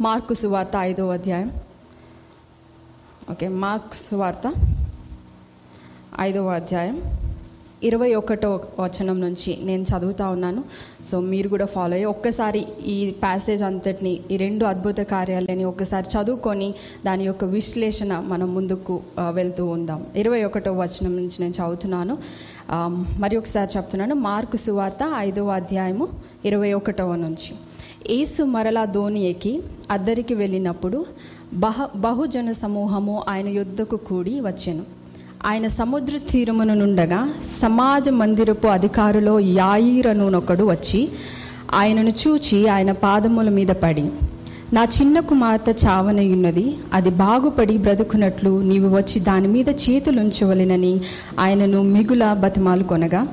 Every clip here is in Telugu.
మార్కు సువార్త ఐదో అధ్యాయం. ఓకే మార్క్ సువార్త ఐదవ అధ్యాయం. ఇరవై ఒకటో వచనం నుంచి నేను చదువుతా ఉన్నాను. సో మీరు కూడా ఫాలో అయ్యి ఒక్కసారి ఈ ప్యాసేజ్ అంతటిని ఈ రెండు అద్భుత కార్యాలని ఒక్కసారి చదువుకొని దాని యొక్క విశ్లేషణ మనం ముందుకు వెళ్తూ ఉందాం. ఇరవై ఒకటో వచనం నుంచి నేను చదువుతున్నాను. మరి ఒకసారి చెప్తున్నాను. మార్కు సువార్త ఐదవ అధ్యాయము ఇరవై ఒకటవ నుంచి. యేసు మరలా ధోని ఎక్కి అద్దరికి వెళ్ళినప్పుడు బహ బహుజన సమూహము ఆయన యుద్ధకు కూడి వచ్చెను. ఆయన సముద్ర తీరమున నుండగా సమాజ మందిరపు అధికారులో యాయిరనునొకడు వచ్చి ఆయనను చూచి ఆయన పాదముల మీద పడి నా చిన్న కుమార్తె చావనయున్నది అది బాగుపడి బ్రతుకున్నట్లు నీవు వచ్చి దాని మీద చేతులుంచవలెనని ఆయనను మిగుల బతిమాలు కొనగా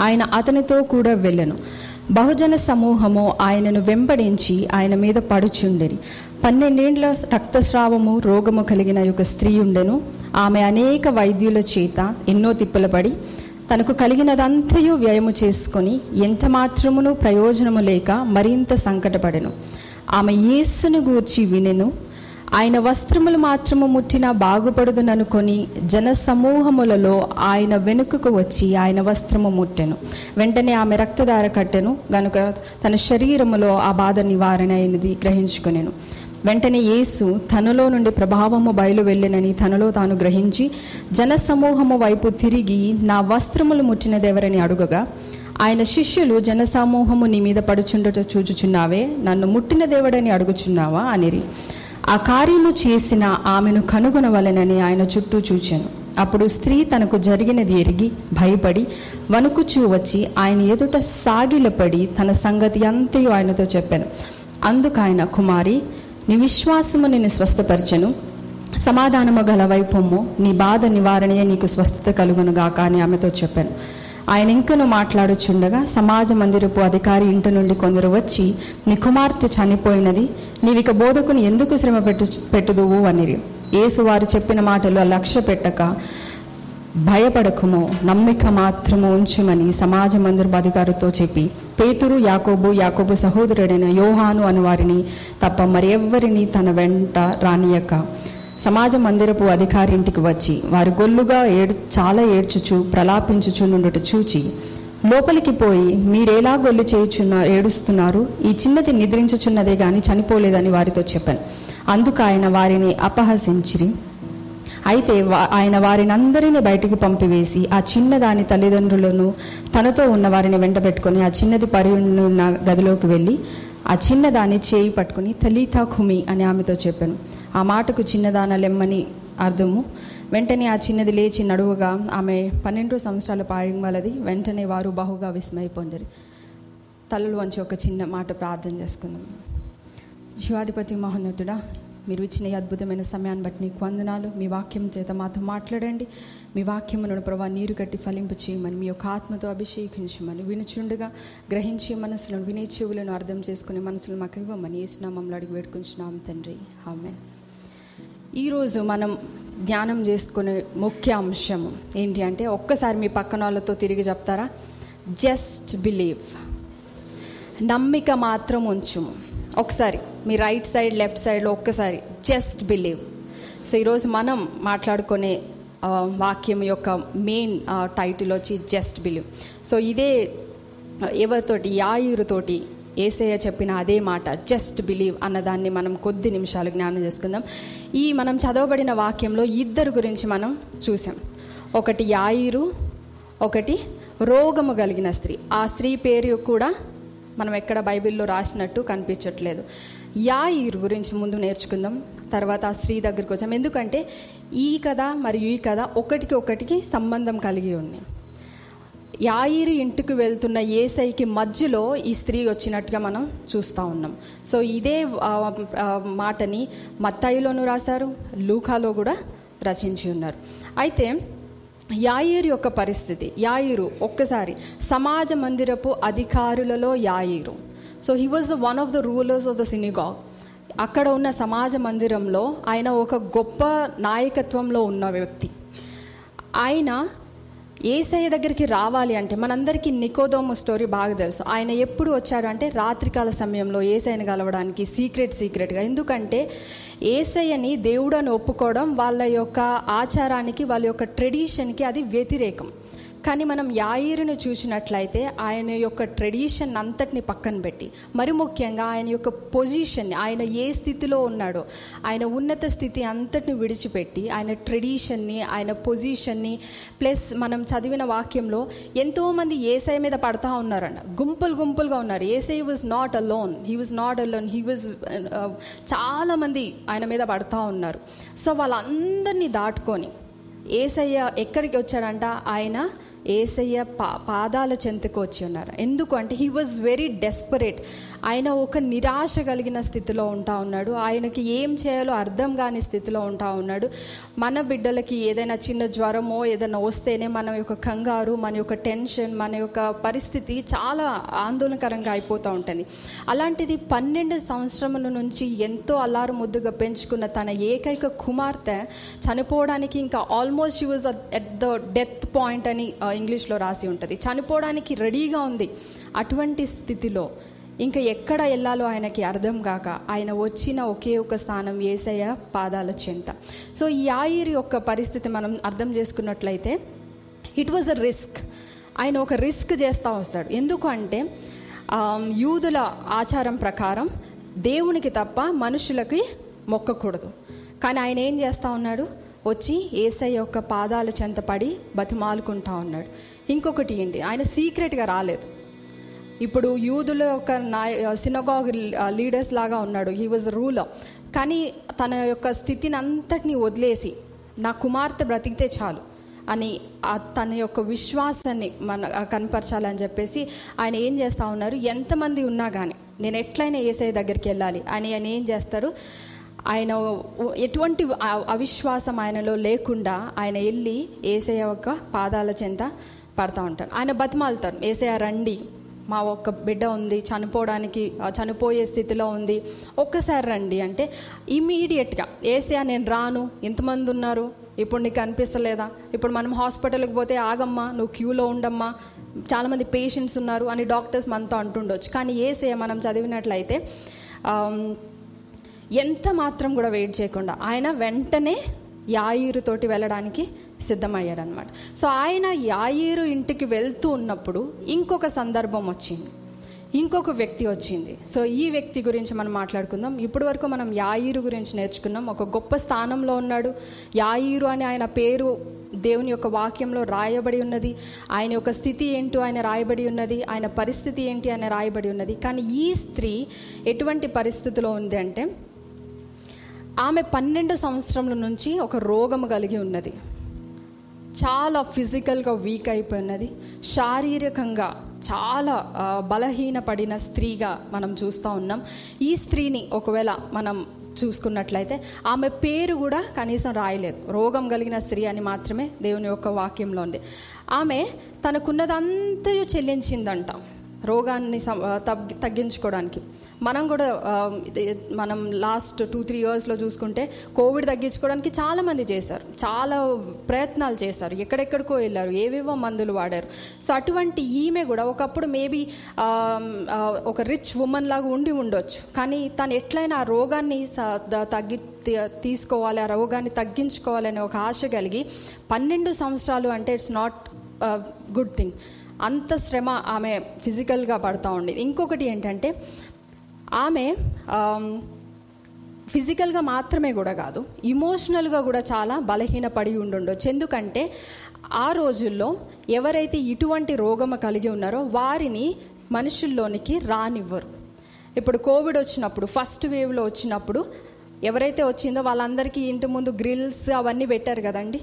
ఆయన అతనితో కూడా వెళ్ళను. బహుజన సమూహము ఆయనను వెంబడించి ఆయన మీద పడుచుండెరి పన్నెండేండ్ల రక్తస్రావము రోగము కలిగిన ఒక స్త్రీ ఉండెను. ఆమె అనేక వైద్యుల చేత ఎన్నో తిప్పలు పడి తనకు కలిగినదంతయు వ్యయము చేసుకొని ఎంత మాత్రమును ప్రయోజనము లేక మరింత సంకటపడెను. ఆమె యేసును గూర్చి వినెను. ఆయన వస్త్రములు మాత్రము ముట్టినా బాగుపడుదుననుకొని జన సమూహములలో ఆయన వెనుకకు వచ్చి ఆయన వస్త్రము ముట్టెను. వెంటనే ఆమె రక్తధార కట్టెను. గనుక తన శరీరములో ఆ బాధ నివారణ అయినది గ్రహించుకునేను. వెంటనే యేసు తనలో నుండి ప్రభావము బయలు వెళ్ళినని తనలో తాను గ్రహించి జన సమూహము వైపు తిరిగి నా వస్త్రములు ముట్టినదెవరని అడుగగా ఆయన శిష్యులు జనసమూహము నీ మీద పడుచుండట చూచుచున్నావే నన్ను ముట్టిన దేవుడని అడుగుచున్నావా అనిరి. ఆ కార్యము చేసిన ఆమెను కనుగొనవలెనని ఆయన చుట్టూ చూచాను. అప్పుడు స్త్రీ తనకు జరిగినది ఎరిగి భయపడి వణుకుచూ వచ్చి ఆయన ఎదుట సాగిలపడి తన సంగతి అంతయు ఆయనతో చెప్పాను. అందుకు ఆయన కుమారి నీ విశ్వాసము నిన్ను స్వస్థపరచను. సమాధానము గల వైపొమ్ము నీ బాధ నివారణయే నీకు స్వస్థత కలుగునుగాక అని ఆమెతో చెప్పాను. ఆయన ఇంకను మాట్లాడుచుండగా సమాజ మందిరపు అధికారి ఇంటి నుండి కొందరు వచ్చి నీ కుమార్తె చనిపోయినది నీవిక బోధకుని ఎందుకు శ్రమ పెట్టు పెట్టుదువు? అనిరి. యేసు వారు చెప్పిన మాటలు లక్ష్య పెట్టక భయపడకుము నమ్మిక మాత్రము ఉంచుమని సమాజ మందిరపు అధికారితో చెప్పి పేతురు యాకోబు యాకోబు సహోదరుడైన యోహాను అని వారిని తప్ప మరెవ్వరిని తన వెంట రానియక. సమాజ మందిరపు అధికారి ఇంటికి వచ్చి వారు గొల్లుగా ఏడు చాలా ఏడ్చుచు ప్రలాపించుచు నుండుట చూచి లోపలికి పోయి మీరేలా గొల్లు చేయుచున్న ఏడుస్తున్నారు? ఈ చిన్నది నిద్రించుచున్నదే గాని చనిపోలేదని వారితో చెప్పాను. అందుకు ఆయన వారిని అపహసించిరి. అయితే ఆయన వారిని అందరినీ బయటికి పంపివేసి ఆ చిన్నదాని తల్లిదండ్రులను తనతో ఉన్న వారిని వెంటబెట్టుకొని ఆ చిన్నది పరి ఉన్న గదిలోకి వెళ్ళి ఆ చిన్నదాన్ని చేయి పట్టుకుని తలీతా ఖుమి అని ఆమెతో చెప్పాను. ఆ మాటకు చిన్నదాన లెమ్మని అర్థము. వెంటనే ఆ చిన్నది లేచి నడువుగా ఆమె పన్నెండు సంవత్సరాల వాళ్ళది వెంటనే వారు బహుగా విస్మయ పొందరు. తలలు వంచి ఒక చిన్న మాట ప్రార్థన చేసుకుందాం. శివాధిపతి మహోన్నతుడా మీరు ఇచ్చిన ఈ అద్భుతమైన సమయాన్ని బట్టి నీకు వందనాలు. మీ వాక్యం చేత మాతో మాట్లాడండి. మీ వాక్యమును ప్రభా నీరు కట్టి ఫలింపు చేయమని మీ యొక్క ఆత్మతో అభిషేకించమని వినుచుండగా గ్రహించే మనసులను వినే చెవులను అర్థం చేసుకునే మనసులు మాకు ఇవ్వమని ఈ స్నామంలో అడిగి వేడుకుంటున్నాం తండ్రి. ఆమెన్. ఈరోజు మనం ధ్యానం చేసుకునే ముఖ్య అంశం ఏంటి అంటే ఒక్కసారి మీ పక్కన వాళ్ళతో తిరిగి చెప్తారా? జస్ట్ బిలీవ్ నమ్మిక మాత్రం ఉంచుము. ఒకసారి మీ రైట్ సైడ్ లెఫ్ట్ సైడ్లో ఒక్కసారి జస్ట్ బిలీవ్ సో ఈరోజు మనం మాట్లాడుకునే వాక్యం యొక్క మెయిన్ టైటిల్ వచ్చి జస్ట్ బిలీవ్ సో ఇదే ఎవరితోటి? యాయురుతోటి ఏసయ్య చెప్పిన అదే మాట జస్ట్ బిలీవ్ అన్నదాన్ని మనం కొద్ది నిమిషాలు జ్ఞానం చేసుకుందాం. ఈ మనం చదవబడిన వాక్యంలో ఇద్దరు గురించి మనం చూసాం. ఒకటి యాయిరు ఒకటి రోగము కలిగిన స్త్రీ. ఆ స్త్రీ పేరు కూడా మనం ఎక్కడ బైబిల్లో రాసినట్టు కనిపించట్లేదు. యాయిరు గురించి ముందు నేర్చుకుందాం తర్వాత ఆ స్త్రీ దగ్గరికి వచ్చాం. ఎందుకంటే ఈ కథ మరియు ఈ కథ ఒకటికి ఒకటికి సంబంధం కలిగి ఉన్నాయి. యాయిరి ఇంటికి వెళ్తున్న ఏసైకి మధ్యలో ఈ స్త్రీ వచ్చినట్టుగా మనం చూస్తూ ఉన్నాం. సో ఇదే మాటని మత్తాయిలోనూ రాశారు లూకాలో కూడా రచించి ఉన్నారు. అయితే యాయిరు యొక్క పరిస్థితి యాయిరు ఒక్కసారి సమాజ మందిరపు అధికారులలో యాయిరు. So he was the one of the rulers of the synagogue అక్కడ ఉన్న సమాజ మందిరంలో ఆయన ఒక గొప్ప నాయకత్వంలో ఉన్న వ్యక్తి. ఆయన ఏసయ్య దగ్గరికి రావాలి అంటే మనందరికీ నికోదోమ స్టోరీ బాగా తెలుసు. ఆయన ఎప్పుడు వచ్చాడు అంటే రాత్రికాల సమయంలో ఏసయ్యని కలవడానికి సీక్రెట్ సీక్రెట్గా. ఎందుకంటే ఏసయ్యని దేవుడు అని ఒప్పుకోవడం వాళ్ళ యొక్క ఆచారానికి వాళ్ళ యొక్క ట్రెడిషన్కి అది వ్యతిరేకం. కానీ మనం యాయిరును చూసినట్లయితే ఆయన యొక్క ట్రెడిషన్ అంతటిని పక్కన పెట్టి మరి ముఖ్యంగా ఆయన యొక్క పొజిషన్ని ఆయన ఏ స్థితిలో ఉన్నాడో ఆయన ఉన్నత స్థితి అంతటిని విడిచిపెట్టి ఆయన ట్రెడిషన్ని ఆయన పొజిషన్ని ప్లస్ మనం చదివిన వాక్యంలో ఎంతోమంది ఏసై మీద పడతా ఉన్నారంట గుంపులు గుంపులుగా ఉన్నారు. ఏసై was not alone he was not alone he was చాలామంది ఆయన మీద పడతా ఉన్నారు. సో వాళ్ళందరినీ దాటుకొని ఏసయ్య ఎక్కడికి వచ్చాడంట? ఆయన ఏసయ్య పా పాదాల చెంతకు వచ్చి ఉన్నారు. ఎందుకు అంటే హీ వాజ్ వెరీ డెస్పరేట్ ఆయన ఒక నిరాశ కలిగిన స్థితిలో ఉంటా ఉన్నాడు. ఆయనకి ఏం చేయాలో అర్థం కాని స్థితిలో ఉంటా ఉన్నాడు. మన బిడ్డలకి ఏదైనా చిన్న జ్వరమో ఏదైనా వస్తేనే మన యొక్క కంగారు మన యొక్క టెన్షన్ మన యొక్క పరిస్థితి చాలా ఆందోళనకరంగా అయిపోతూ ఉంటుంది. అలాంటిది పన్నెండు సంవత్సరముల నుంచి ఎంతో అల్లారు ముద్దుగా పెంచుకున్న తన ఏకైక కుమార్తె చనిపోవడానికి ఇంకా almost she was at the death point అని ఇంగ్లీష్లో రాసి ఉంటుంది. చనిపోవడానికి రెడీగా ఉంది. అటువంటి స్థితిలో ఇంకా ఎక్కడ వెళ్ళాలో ఆయనకి అర్థం కాక ఆయన వచ్చిన ఒకే ఒక స్థానం ఏసయ్య పాదాల చెంత. సో ఈ ఆయిర్ యొక్క పరిస్థితి మనం అర్థం చేసుకున్నట్లయితే ఇట్ వాజ్ అ రిస్క్ ఆయన ఒక రిస్క్ చేస్తూ వస్తాడు. ఎందుకు అంటే యూదుల ఆచారం ప్రకారం దేవునికి తప్ప మనుషులకి మొక్కకూడదు. కానీ ఆయన ఏం చేస్తూ ఉన్నాడు? వచ్చి ఏసై యొక్క పాదాల చెంత పడి బతిమాలుకుంటా ఉన్నాడు. ఇంకొకటి ఏంటి? ఆయన సీక్రెట్గా రాలేదు. ఇప్పుడు యూదుల యొక్క నాయ సినగాగ్ లీడర్స్ లాగా ఉన్నాడు. హీ వాజ్ రూలర్ కానీ తన యొక్క స్థితిని అంతటిని వదిలేసి నా కుమార్తె బ్రతికితే చాలు అని తన యొక్క విశ్వాసాన్ని మన కనపరచాలని చెప్పేసి ఆయన ఏం చేస్తూ ఉన్నారు? ఎంతమంది ఉన్నా కానీ నేను ఎట్లయినా ఏసఐ దగ్గరికి వెళ్ళాలి అని ఆయన ఏం చేస్తారు? ఆయన ఎటువంటి అవిశ్వాసం ఆయనలో లేకుండా ఆయన వెళ్ళి ఏసయ్య యొక్క పాదాల చెంత పడతా ఉంటారు. ఆయన బతిమాలుతారు. ఏసయ్య రండి మా ఒక్క బిడ్డ ఉంది చనిపోవడానికి చనిపోయే స్థితిలో ఉంది. ఒక్కసారి రండి అంటే ఇమీడియట్గా ఏసీయా నేను రాను ఇంతమంది ఉన్నారు ఇప్పుడు నీకు అనిపిస్తలేదా? ఇప్పుడు మనం హాస్పిటల్కి పోతే ఆగమ్మా నువ్వు క్యూలో ఉండమ్మా చాలామంది పేషెంట్స్ ఉన్నారు అని డాక్టర్స్ మనతో అంటుండొచ్చు. కానీ ఏసీయా మనం చదివినట్లయితే ఎంత మాత్రం కూడా వెయిట్ చేయకుండా ఆయన వెంటనే యాయిరుతోటి వెళ్ళడానికి సిద్ధమయ్యారనమాట సో ఆయన యాయిరు ఇంటికి వెళ్తూ ఉన్నప్పుడు ఇంకొక సందర్భం వచ్చింది. ఇంకొక వ్యక్తి వచ్చింది. సో ఈ వ్యక్తి గురించి మనం మాట్లాడుకుందాం. ఇప్పటి వరకు మనం యాయిరు గురించి నేర్చుకున్నాం. ఒక గొప్ప స్థానంలో ఉన్నాడు. యాయిరు అని ఆయన పేరు దేవుని యొక్క వాక్యంలో రాయబడి ఉన్నది. ఆయన యొక్క స్థితి ఏంటో ఆయన రాయబడి ఉన్నది. ఆయన పరిస్థితి ఏంటి అని రాయబడి ఉన్నది. కానీ ఈ స్త్రీ ఎటువంటి పరిస్థితిలో ఉంది అంటే ఆమె పన్నెండు సంవత్సరముల నుంచి ఒక రోగము కలిగి ఉన్నది. చాలా ఫిజికల్గా వీక్ అయిపోయినది. శారీరకంగా చాలా బలహీనపడిన స్త్రీగా మనం చూస్తూ ఉన్నాం. ఈ స్త్రీని ఒకవేళ మనం చూసుకున్నట్లయితే ఆమె పేరు కూడా కనీసం రాయలేదు. రోగం కలిగిన స్త్రీ అని మాత్రమే దేవుని యొక్క వాక్యంలో ఉంది. ఆమె తనకున్నదంతయు చెల్లించిందంట. రోగాన్ని సం- తగ్గి తగ్గించుకోవడానికి. మనం కూడా మనం లాస్ట్ టూ త్రీ ఇయర్స్లో చూసుకుంటే కోవిడ్ తగ్గించుకోవడానికి చాలామంది చేశారు. చాలా ప్రయత్నాలు చేశారు. ఎక్కడెక్కడికో వెళ్ళారు. ఏవేవో మందులు వాడారు. సో అటువంటి ఈమె కూడా ఒకప్పుడు మేబీ ఒక రిచ్ ఉమెన్ లాగా ఉండి ఉండొచ్చు. కానీ తను ఎట్లయినా ఆ రోగాన్ని స- తగ్గి తీసుకోవాలి ఆ రోగాన్ని తగ్గించుకోవాలనే ఒక ఆశ కలిగి పన్నెండు సంవత్సరాలు అంటే ఇట్స్ నాట్ గుడ్ థింగ్ అంత శ్రమ ఆమె ఫిజికల్గా పడుతూ ఉండేది. ఇంకొకటి ఏంటంటే ఆమె ఫిజికల్గా మాత్రమే కూడా కాదు ఇమోషనల్గా కూడా చాలా బలహీనపడి ఉండుండొచ్చు. ఎందుకంటే ఆ రోజుల్లో ఎవరైతే ఇటువంటి రోగము కలిగి ఉన్నారో వారిని మనుషుల్లోనికి రానివ్వరు. ఇప్పుడు కోవిడ్ వచ్చినప్పుడు ఫస్ట్ వేవ్లో వచ్చినప్పుడు ఎవరైతే వచ్చిందో వాళ్ళందరికీ ఇంటి ముందు గ్రిల్స్ అవన్నీ పెట్టారు కదండి.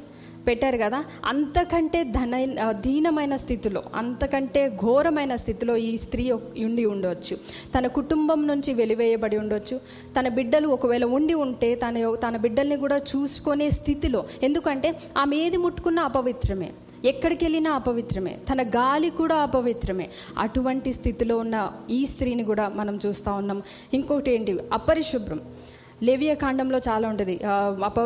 పెట్టారు కదా అంతకంటే ధన దీనమైన స్థితిలో అంతకంటే ఘోరమైన స్థితిలో ఈ స్త్రీ ఉండి ఉండవచ్చు తన కుటుంబం నుంచి వెలివేయబడి ఉండొచ్చు. తన బిడ్డలు ఒకవేళ ఉండి ఉంటే తన తన బిడ్డల్ని కూడా చూసుకునే స్థితిలో. ఎందుకంటే ఆమె ఏది ముట్టుకున్నా అపవిత్రమే. ఎక్కడికి వెళ్ళినా అపవిత్రమే. తన గాలి కూడా అపవిత్రమే. అటువంటి స్థితిలో ఉన్న ఈ స్త్రీని కూడా మనం చూస్తూ ఉన్నాం. ఇంకొకటి ఏంటి? అపరిశుభ్రం. లేవియ కాండంలో చాలా ఉంటుంది. అప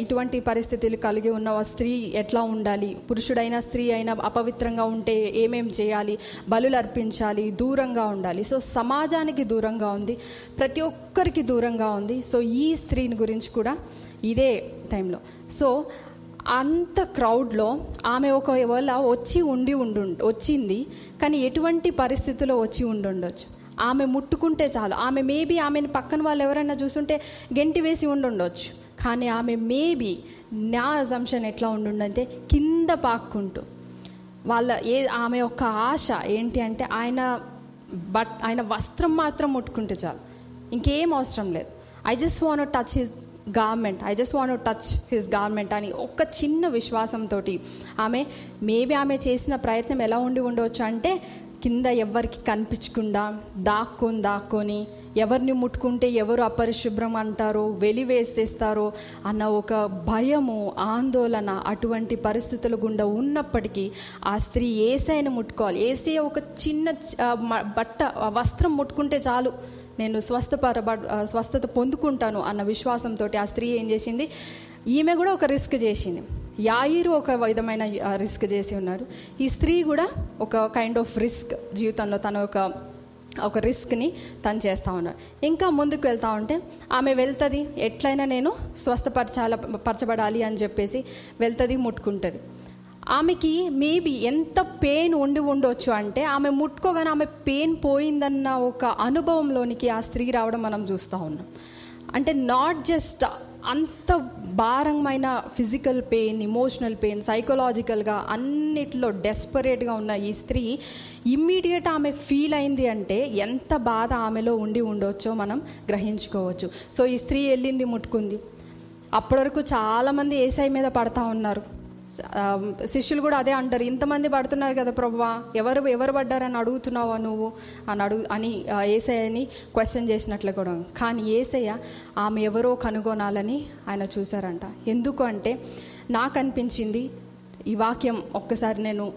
ఇటువంటి పరిస్థితులు కలిగి ఉన్న స్త్రీ ఎట్లా ఉండాలి? పురుషుడైన స్త్రీ అయినా అపవిత్రంగా ఉంటే ఏమేం చేయాలి? బలులు అర్పించాలి దూరంగా ఉండాలి. సో సమాజానికి దూరంగా ఉంది ప్రతి ఒక్కరికి దూరంగా ఉంది. సో ఈ స్త్రీని గురించి కూడా ఇదే టైంలో. సో అంత క్రౌడ్లో ఆమె ఒకవేళ వచ్చి ఉండి ఉండు వచ్చింది కానీ ఎటువంటి పరిస్థితిలో వచ్చి ఉండుండొచ్చు ఆమె ముట్టుకుంటే చాలు. ఆమె మేబీ ఆమెను పక్కన వాళ్ళు ఎవరైనా చూస్తుంటే గెంటి వేసి ఉండుండొచ్చు. కానీ ఆమె మేబీ నా అజంప్షన్ ఎట్లా ఉండుండంటే కింద పాక్కుంటూ. వాళ్ళ ఏ ఆమె యొక్క ఆశ ఏంటి అంటే ఆయన బట్ ఆయన వస్త్రం మాత్రం ముట్టుకుంటే చాలు. ఇంకేం అవసరం లేదు. I just want touch his garment I just want touch his garment అని ఒక చిన్న విశ్వాసంతో ఆమె మేబీ ఆమె చేసిన ప్రయత్నం ఎలా ఉండి ఉండవచ్చు అంటే కింద ఎవరికి కనిపించకుండా దాక్కొని దాక్కొని ఎవరిని ముట్టుకుంటే ఎవరు అపరిశుభ్రం అంటారో వెలివేసేస్తారో అన్న ఒక భయము ఆందోళన అటువంటి పరిస్థితుల గుండా ఉన్నప్పటికీ ఆ స్త్రీ ఏసైని ముట్టుకోవాలి. ఏసే ఒక చిన్న బట్ట వస్త్రం ముట్టుకుంటే చాలు. నేను స్వస్థపర స్వస్థత పొందుకుంటాను అన్న విశ్వాసంతో ఆ స్త్రీ ఏం చేసింది? ఈమె కూడా ఒక రిస్క్ చేసింది. యాయిరు ఒక విధమైన రిస్క్ చేసి ఉన్నారు. ఈ స్త్రీ కూడా ఒక కైండ్ ఆఫ్ రిస్క్ జీవితంలో తన ఒక ఒక రిస్క్ని తను చేస్తూ ఉన్నారు. ఇంకా ముందుకు వెళ్తూ ఉంటే ఆమె వెళ్తుంది ఎట్లయినా నేను స్వస్థపరచాల పరచబడాలి అని చెప్పేసి వెళ్తుంది ముట్టుకుంటుంది. ఆమెకి మేబీ ఎంత పెయిన్ ఉండి ఉండొచ్చు అంటే ఆమె ముట్టుకోగానే ఆమె పెయిన్ పోయిందన్న ఒక అనుభవంలోనికి ఆ స్త్రీ రావడం మనం చూస్తూ ఉన్నాం. అంటే నాట్ జస్ట్ అంత భారమైన ఫిజికల్ పెయిన్ ఇమోషనల్ పెయిన్ సైకలాజికల్గా అన్నిట్లో డెస్పరేట్గా ఉన్న ఈ స్త్రీ ఇమ్మీడియట్ ఆమె ఫీల్ అయింది అంటే ఎంత బాధ ఆమెలో ఉండి ఉండొచ్చో మనం గ్రహించుకోవచ్చు. సో ఈ స్త్రీ వెళ్ళింది ముట్టుకుంది. అప్పటి వరకు చాలామంది ఏసై మీద పడతా ఉన్నారు. శిష్యులు కూడా అదే అంటారు. ఇంతమంది పడుతున్నారు కదా ప్రభువా ఎవరు ఎవరు పడ్డారని అడుగుతున్నావా నువ్వు? అని అడుగు అని ఏసయ్యని క్వశ్చన్ చేసినట్లు కూడా. కానీ ఏసయ్య ఆమె ఎవరో కనుగొనాలని ఆయన చూశారంట. ఎందుకు అంటే నాకు అనిపించింది ఈ వాక్యం ఒక్కసారి నేను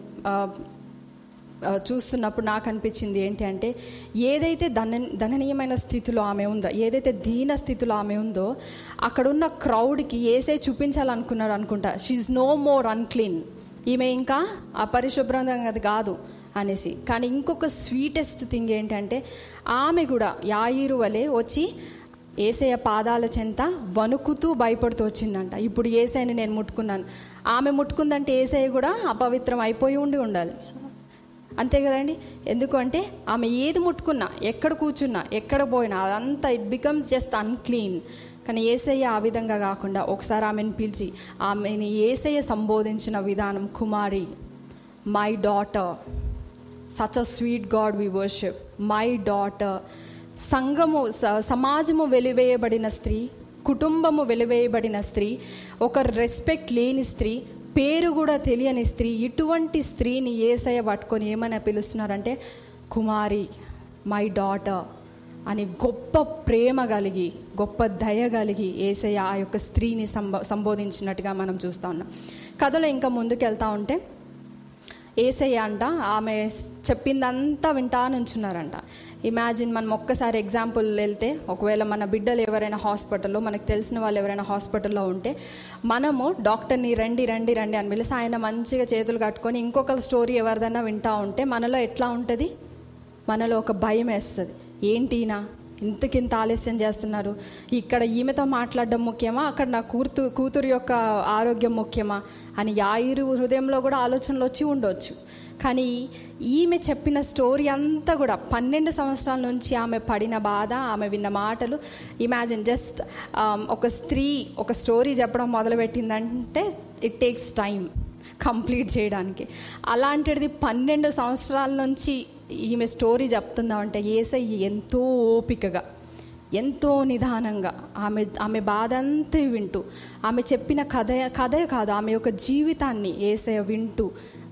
చూస్తున్నప్పుడు నాకు అనిపించింది ఏంటి అంటే ఏదైతే ధన ధననీయమైన స్థితిలో ఆమె ఉందో ఏదైతే దీన స్థితిలో ఆమె ఉందో అక్కడున్న క్రౌడ్కి ఏసే చూపించాలనుకున్నాడు అనుకుంటా. షీఈ్ నో మోర్ అన్క్లీన్ ఈమె ఇంకా అపరిశుభ్రంగా అది కాదు అనేసి. కానీ ఇంకొక స్వీటెస్ట్ థింగ్ ఏంటంటే ఆమె కూడా యాయిరు వలె వచ్చి ఏసయ్య పాదాల చెంత వణుకుతూ భయపడుతూ వచ్చిందంట. ఇప్పుడు ఏసైని నేను ముట్టుకున్నాను. ఆమె ముట్టుకుందంటే ఏసయ్య కూడా అపవిత్రం అయిపోయి ఉండి ఉండాలి. అంతే కదండి? ఎందుకంటే ఆమె ఏది ముట్టుకున్నా ఎక్కడ కూర్చున్నా ఎక్కడ పోయినా అదంతా ఇట్ బికమ్స్ జస్ట్ అన్క్లీన్ కానీ ఏసయ్య ఆ విధంగా కాకుండా ఒకసారి ఆమెను పిలిచి ఆమెని ఏసయ్య సంబోధించిన విధానం కుమారి my daughter such a sweet god we worship my daughter సంఘము స- సమాజము వెలివేయబడిన స్త్రీ కుటుంబము వెలివేయబడిన స్త్రీ ఒక రెస్పెక్ట్ లేని స్త్రీ పేరు కూడా తెలియని స్త్రీ ఇటువంటి స్త్రీని ఏసయ్య పట్టుకొని ఏమైనా పిలుస్తున్నారంటే కుమారి మై డాటర్ అని గొప్ప ప్రేమ కలిగి గొప్ప దయ కలిగి ఏసయ్య ఆ యొక్క స్త్రీని సంబో సంబోధించినట్టుగా మనం చూస్తూ ఉన్నాం. కథలో ఇంకా ముందుకెళ్తా ఉంటే ఏసయ్య అంట ఆమె చెప్పిందంతా వింటా నుంచున్నారంట. ఇమాజిన్ మనం ఒక్కసారి ఎగ్జాంపుల్ వెళ్తే ఒకవేళ మన బిడ్డలు ఎవరైనా హాస్పిటల్లో మనకు తెలిసిన వాళ్ళు ఎవరైనా హాస్పిటల్లో ఉంటే మనము డాక్టర్ని రండి రండి రండి అని పిలిచి ఆయన మంచిగా చేతులు కట్టుకొని ఇంకొకరి స్టోరీ ఎవరిదైనా వింటా ఉంటే మనలో ఎట్లా ఉంటుంది? మనలో ఒక భయం వేస్తుంది. ఏంటినా ఇంతకింత ఆలస్యం చేస్తున్నారు. ఇక్కడ ఈమెతో మాట్లాడడం ముఖ్యమా? అక్కడ నా కూతురు కూతురు యొక్క ఆరోగ్యం ముఖ్యమా? అని యాయిరు హృదయంలో కూడా ఆలోచనలు వచ్చి ఉండొచ్చు. కానీ ఈమె చెప్పిన స్టోరీ అంతా కూడా పన్నెండు సంవత్సరాల నుంచి ఆమె పడిన బాధ ఆమె విన్న మాటలు. ఇమాజిన్ జస్ట్ um, ఒక స్త్రీ ఒక స్టోరీ చెప్పడం మొదలుపెట్టిందంటే ఇట్ టేక్స్ టైం కంప్లీట్ చేయడానికి. అలాంటిది పన్నెండు సంవత్సరాల నుంచి ఈమె స్టోరీ చెప్తుందామంటే ఏసై ఎంతో ఓపికగా ఎంతో నిదానంగా ఆమె ఆమె బాధ అంతా వింటూ ఆమె చెప్పిన కథ కథే కాదు ఆమె యొక్క జీవితాన్ని ఏసయ వింటూ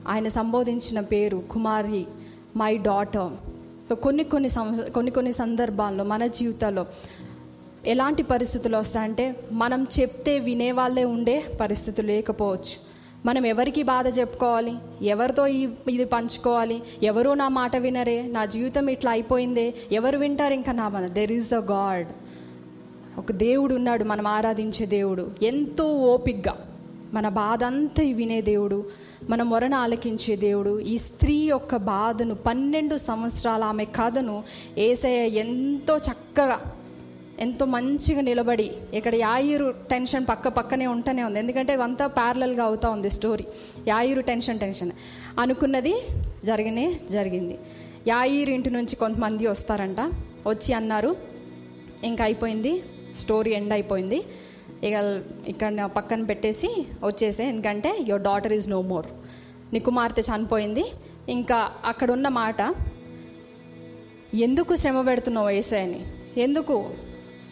ఆయన సంబోధించిన పేరు కుమారి మై డాటర్ సో కొన్ని కొన్ని సంవత్సర కొన్ని కొన్ని సందర్భాల్లో మన జీవితాల్లో ఎలాంటి పరిస్థితులు వస్తాయంటే మనం చెప్తే వినేవాళ్ళే ఉండే పరిస్థితులు లేకపోవచ్చు. మనం ఎవరికి బాధ చెప్పుకోవాలి? ఎవరితో ఈ ఇది పంచుకోవాలి? ఎవరు నా మాట వినరే? నా జీవితం ఇట్లా అయిపోయిందే? ఎవరు వింటారు ఇంకా నా మన దెర్ ఈజ్ అ గాడ్ ఒక దేవుడు ఉన్నాడు మనం ఆరాధించే దేవుడు. ఎంతో ఓపిగ్గా మన బాధ అంతా వినే దేవుడు. మన మొరను ఆలకించే దేవుడు. ఈ స్త్రీ యొక్క బాధను పన్నెండు సంవత్సరాల ఆమె కథను ఏసయ్య ఎంతో చక్కగా ఎంతో మంచిగా నిలబడి ఇక్కడ యాయిరు టెన్షన్ పక్క పక్కనే ఉంటూనే ఉంది. ఎందుకంటే ఇవంతా ప్యారలల్గా అవుతూ ఉంది స్టోరీ. యాయిరు tension tension. అనుకున్నది జరిగినే జరిగింది. యాయిరు ఇంటి నుంచి కొంతమంది వస్తారంట. వచ్చి అన్నారు ఇంకా అయిపోయింది స్టోరీ ఎండ్ అయిపోయింది. ఇక ఇక్కడ పక్కన పెట్టేసి వచ్చేసే ఎందుకంటే your daughter is no more నీ కుమార్తె చనిపోయింది. ఇంకా అక్కడ ఉన్న మాట ఎందుకు శ్రమ పెడుతున్నావు ఏసైని ఎందుకు?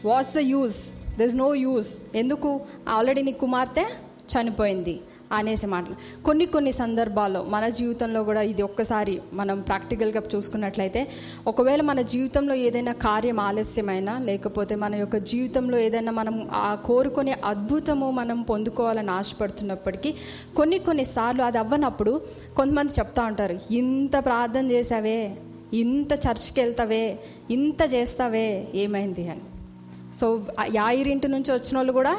What's the use the is no use ఎందుకు? ఆల్రెడీ నీ కుమార్తె చనిపోయింది. అనేసి మాటలు. కొన్ని కొన్ని సందర్భాల్లో మన జీవితంలో కూడా ఇది ఒక్కసారి మనం ప్రాక్టికల్గా చూసుకున్నట్లయితే ఒకవేళ మన జీవితంలో ఏదైనా కార్యం ఆలస్యమైనా లేకపోతే మన యొక్క జీవితంలో ఏదైనా మనం ఆ కోరుకునే అద్భుతము మనం పొందుకోవాలని ఆశపడుతున్నప్పటికీ కొన్ని కొన్నిసార్లు అది అవ్వనప్పుడు కొంతమంది చెప్తా ఉంటారు ఇంత ప్రార్థన చేసావే ఇంత చర్చ్కి వెళ్తావే ఇంత చేస్తావే ఏమైంది? అని. సో యాయిరింటి నుంచి వచ్చిన వాళ్ళు కూడా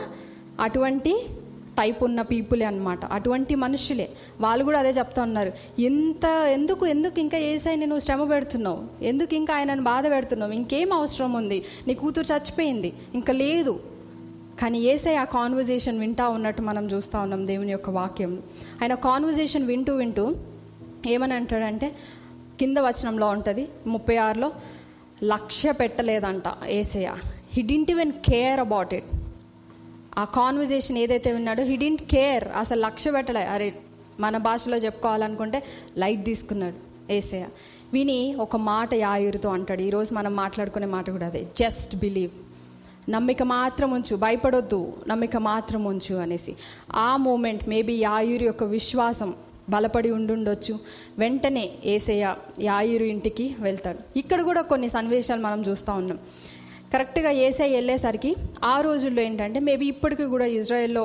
అటువంటి టైప్ ఉన్న పీపులే అనమాట అటువంటి మనుషులే. వాళ్ళు కూడా అదే చెప్తా ఉన్నారు. ఇంత ఎందుకు ఎందుకు ఇంకా ఏసైని నువ్వు శ్రమ పెడుతున్నావు? ఎందుకు ఇంకా ఆయనను బాధ పెడుతున్నావు? ఇంకేం అవసరం ఉంది? నీ కూతురు చచ్చిపోయింది. ఇంకా లేదు. కానీ ఏసై ఆ కాన్వర్జేషన్ వింటా ఉన్నట్టు మనం చూస్తూ ఉన్నాం దేవుని యొక్క వాక్యం. ఆయన కాన్వర్జేషన్ వింటూ వింటూ ఏమని అంటాడంటే కింద వచనంలో ఉంటుంది ముప్పై ఆరులో లక్ష్య పెట్టలేదంట ఏసయ్య. He didn't even care about it ఆ కాన్వర్జేషన్ ఏదైతే ఉన్నాడో హీ డింట్ కేర్ అసలు లక్ష్య పెట్టలే. అరే మన భాషలో చెప్పుకోవాలనుకుంటే లైట్ తీసుకున్నాడు ఏసయ్య. విని ఒక మాట యాయురితో అంటాడు. ఈరోజు మనం మాట్లాడుకునే మాట కూడా అదే. జస్ట్ బిలీవ్ నమ్మిక మాత్రం ఉంచు. భయపడొద్దు. నమ్మిక మాత్రం ఉంచు అనేసి. ఆ మూమెంట్ మేబీ యాయురి యొక్క విశ్వాసం బలపడి ఉండుండొచ్చు. వెంటనే ఏసయ్య యాయురు ఇంటికి వెళ్తాడు. ఇక్కడ కూడా కొన్ని సన్నివేశాలు మనం చూస్తూ ఉన్నాం. కరెక్ట్గా ఏసై వెళ్ళేసరికి ఆ రోజుల్లో ఏంటంటే మేబీ ఇప్పటికీ కూడా ఇజ్రాయెల్లో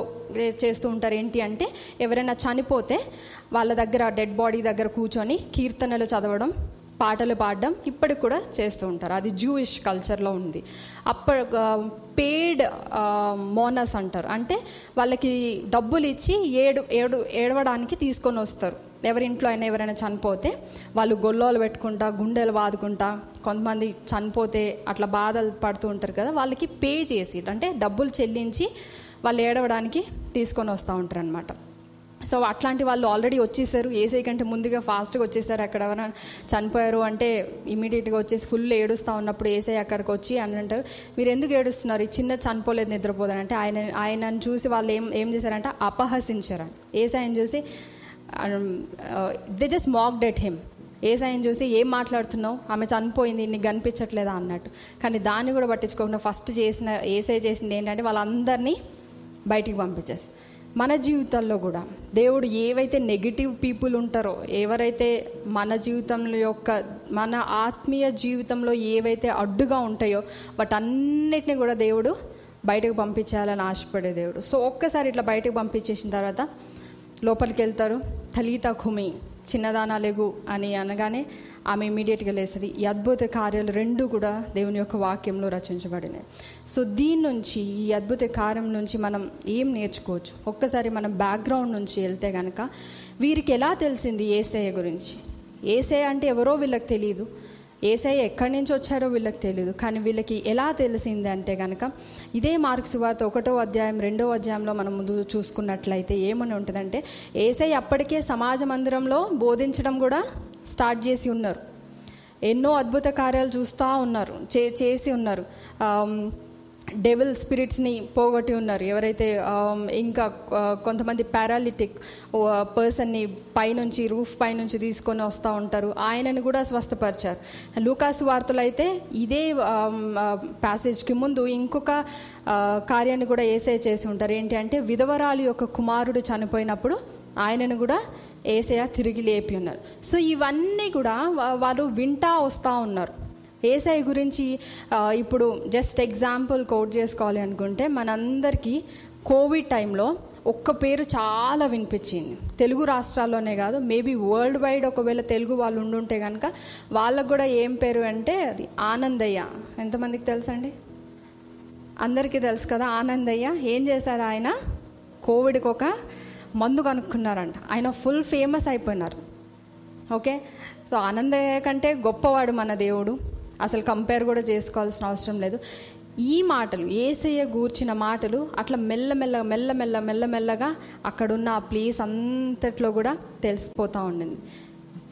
చేస్తూ ఉంటారు ఏంటి అంటే ఎవరైనా చనిపోతే వాళ్ళ దగ్గర డెడ్ బాడీ దగ్గర కూర్చొని కీర్తనలు చదవడం పాటలు పాడడం ఇప్పటికి కూడా చేస్తూ ఉంటారు. అది జూయిష్ కల్చర్లో ఉంది. అప్ప పేడ్ మోనస్ అంటారు. అంటే వాళ్ళకి డబ్బులు ఇచ్చి ఏడు ఏడు ఏడవడానికి తీసుకొని వస్తారు. ఎవరింట్లో అయినా ఎవరైనా చనిపోతే వాళ్ళు గొల్లోలు పెట్టుకుంటా గుండెలు బాదుకుంటా కొంతమంది చనిపోతే అట్లా బాధలు పడుతూ ఉంటారు కదా వాళ్ళకి పే చేసి అంటే డబ్బులు చెల్లించి వాళ్ళు ఏడవడానికి తీసుకొని వస్తూ ఉంటారు అనమాట సో అట్లాంటి వాళ్ళు ఆల్రెడీ వచ్చేసారు. ఏసై కంటే ముందుగా ఫాస్ట్గా వచ్చేసారు అక్కడ ఎవరైనా చనిపోయారు అంటే ఇమీడియట్గా వచ్చేసి ఫుల్ ఏడుస్తూ ఉన్నప్పుడు ఏసై అక్కడికి వచ్చి అని అంటారు. మీరు ఎందుకు ఏడుస్తున్నారు? ఈ చిన్న చనిపోలేదు నిద్రపోదని. అంటే ఆయన ఆయనను చూసి వాళ్ళు ఏం ఏం చేశారంటే? అపహసించారు ఏసైని చూసి they just mocked him ఏసైని చూసి ఏం మాట్లాడుతున్నావు? ఆమె చనిపోయింది నీకు కనిపించట్లేదా అన్నట్టు. కానీ దాన్ని కూడా పట్టించుకోకుండా ఫస్ట్ చేసిన ఏసై చేసింది ఏంటంటే వాళ్ళందరినీ బయటికి పంపించేసి. మన జీవితాల్లో కూడా దేవుడు ఏవైతే నెగిటివ్ పీపుల్ ఉంటారో ఎవరైతే మన జీవితంలో యొక్క మన ఆత్మీయ జీవితంలో ఏవైతే అడ్డుగా ఉంటాయో వాటన్నిటిని కూడా దేవుడు బయటకు పంపించాలని ఆశపడే దేవుడు. సో ఒక్కసారి ఇట్లా బయటకు పంపించేసిన తర్వాత లోపలికి వెళ్తారు తలీత ఖుమి చిన్నదానాలెగు అని అనగానే ఆమె ఇమీడియట్గా లేస్తుంది. ఈ అద్భుత కార్యాలు రెండు కూడా దేవుని యొక్క వాక్యంలో రచించబడినాయి. సో దీని నుంచి ఈ అద్భుత కార్యం నుంచి మనం ఏం నేర్చుకోవచ్చు? ఒక్కసారి మనం బ్యాక్గ్రౌండ్ నుంచి వెళ్తే కనుక వీరికి ఎలా తెలిసింది ఏసయ్య గురించి? ఏసయ్య అంటే ఎవరో వీళ్ళకి తెలియదు ఏసై ఎక్కడి నుంచి వచ్చారో వీళ్ళకి తెలియదు కానీ వీళ్ళకి ఎలా తెలిసింది అంటే కనుక ఇదే మార్క్ సువార్త ఒకటో అధ్యాయం రెండో అధ్యాయంలో మనం ముందు చూసుకున్నట్లయితే ఏమని ఉంటుందంటే ఏసై అప్పటికే సమాజ మందిరంలో బోధించడం కూడా స్టార్ట్ చేసి ఉన్నారు. ఎన్నో అద్భుత కార్యాలు చూస్తూ ఉన్నారు చే చేసి ఉన్నారు. డెవిల్ స్పిరిట్స్ని పోగొట్టి ఉన్నారు. ఎవరైతే ఇంకా కొంతమంది పారాలిటిక్ పర్సన్ని పైనుంచి రూఫ్ పైనుంచి తీసుకొని వస్తూ ఉంటారు. ఆయనను కూడా స్వస్థపరిచారు. లూకాసు వార్తలు అయితే ఇదే ప్యాసేజ్కి ముందు ఇంకొక కార్యాన్ని కూడా ఏసే చేసి ఉంటారు. ఏంటి అంటే విధవరాలు యొక్క కుమారుడు చనిపోయినప్పుడు ఆయనను కూడా ఏసయ తిరిగి లేపి ఉన్నారు. సో ఇవన్నీ కూడా వారు వింటా వస్తూ ఉన్నారు. ఏసఐ గురించి ఇప్పుడు జస్ట్ ఎగ్జాంపుల్ కోట్ చేసుకోవాలి అనుకుంటే మనందరికీ కోవిడ్ టైంలో ఒక్క పేరు చాలా వినిపించింది. తెలుగు రాష్ట్రాల్లోనే కాదు మేబీ వరల్డ్ వైడ్ ఒకవేళ తెలుగు వాళ్ళు ఉండుంటే కనుక వాళ్ళకు కూడా ఏం పేరు అంటే అది ఆనందయ్య. ఎంతమందికి తెలుసండి? అందరికీ తెలుసు కదా ఆనందయ్య. ఏం చేశారు ఆయన? కోవిడ్కి ఒక మందు కనుక్కున్నారంట. ఆయన ఫుల్ ఫేమస్ అయిపోయినారు. ఓకే? సో ఆనందయ్య కంటే గొప్పవాడు మన దేవుడు. అసలు కంపేర్ కూడా చేసుకోవాల్సిన అవసరం లేదు. ఈ మాటలు ఏసయ్య గూర్చిన మాటలు అట్లా మెల్లమెల్ల మెల్లమెల్ల మెల్లమెల్లగా అక్కడున్న ఆ ప్లేస్ అంతట్లో కూడా తెలిసిపోతూ ఉండింది.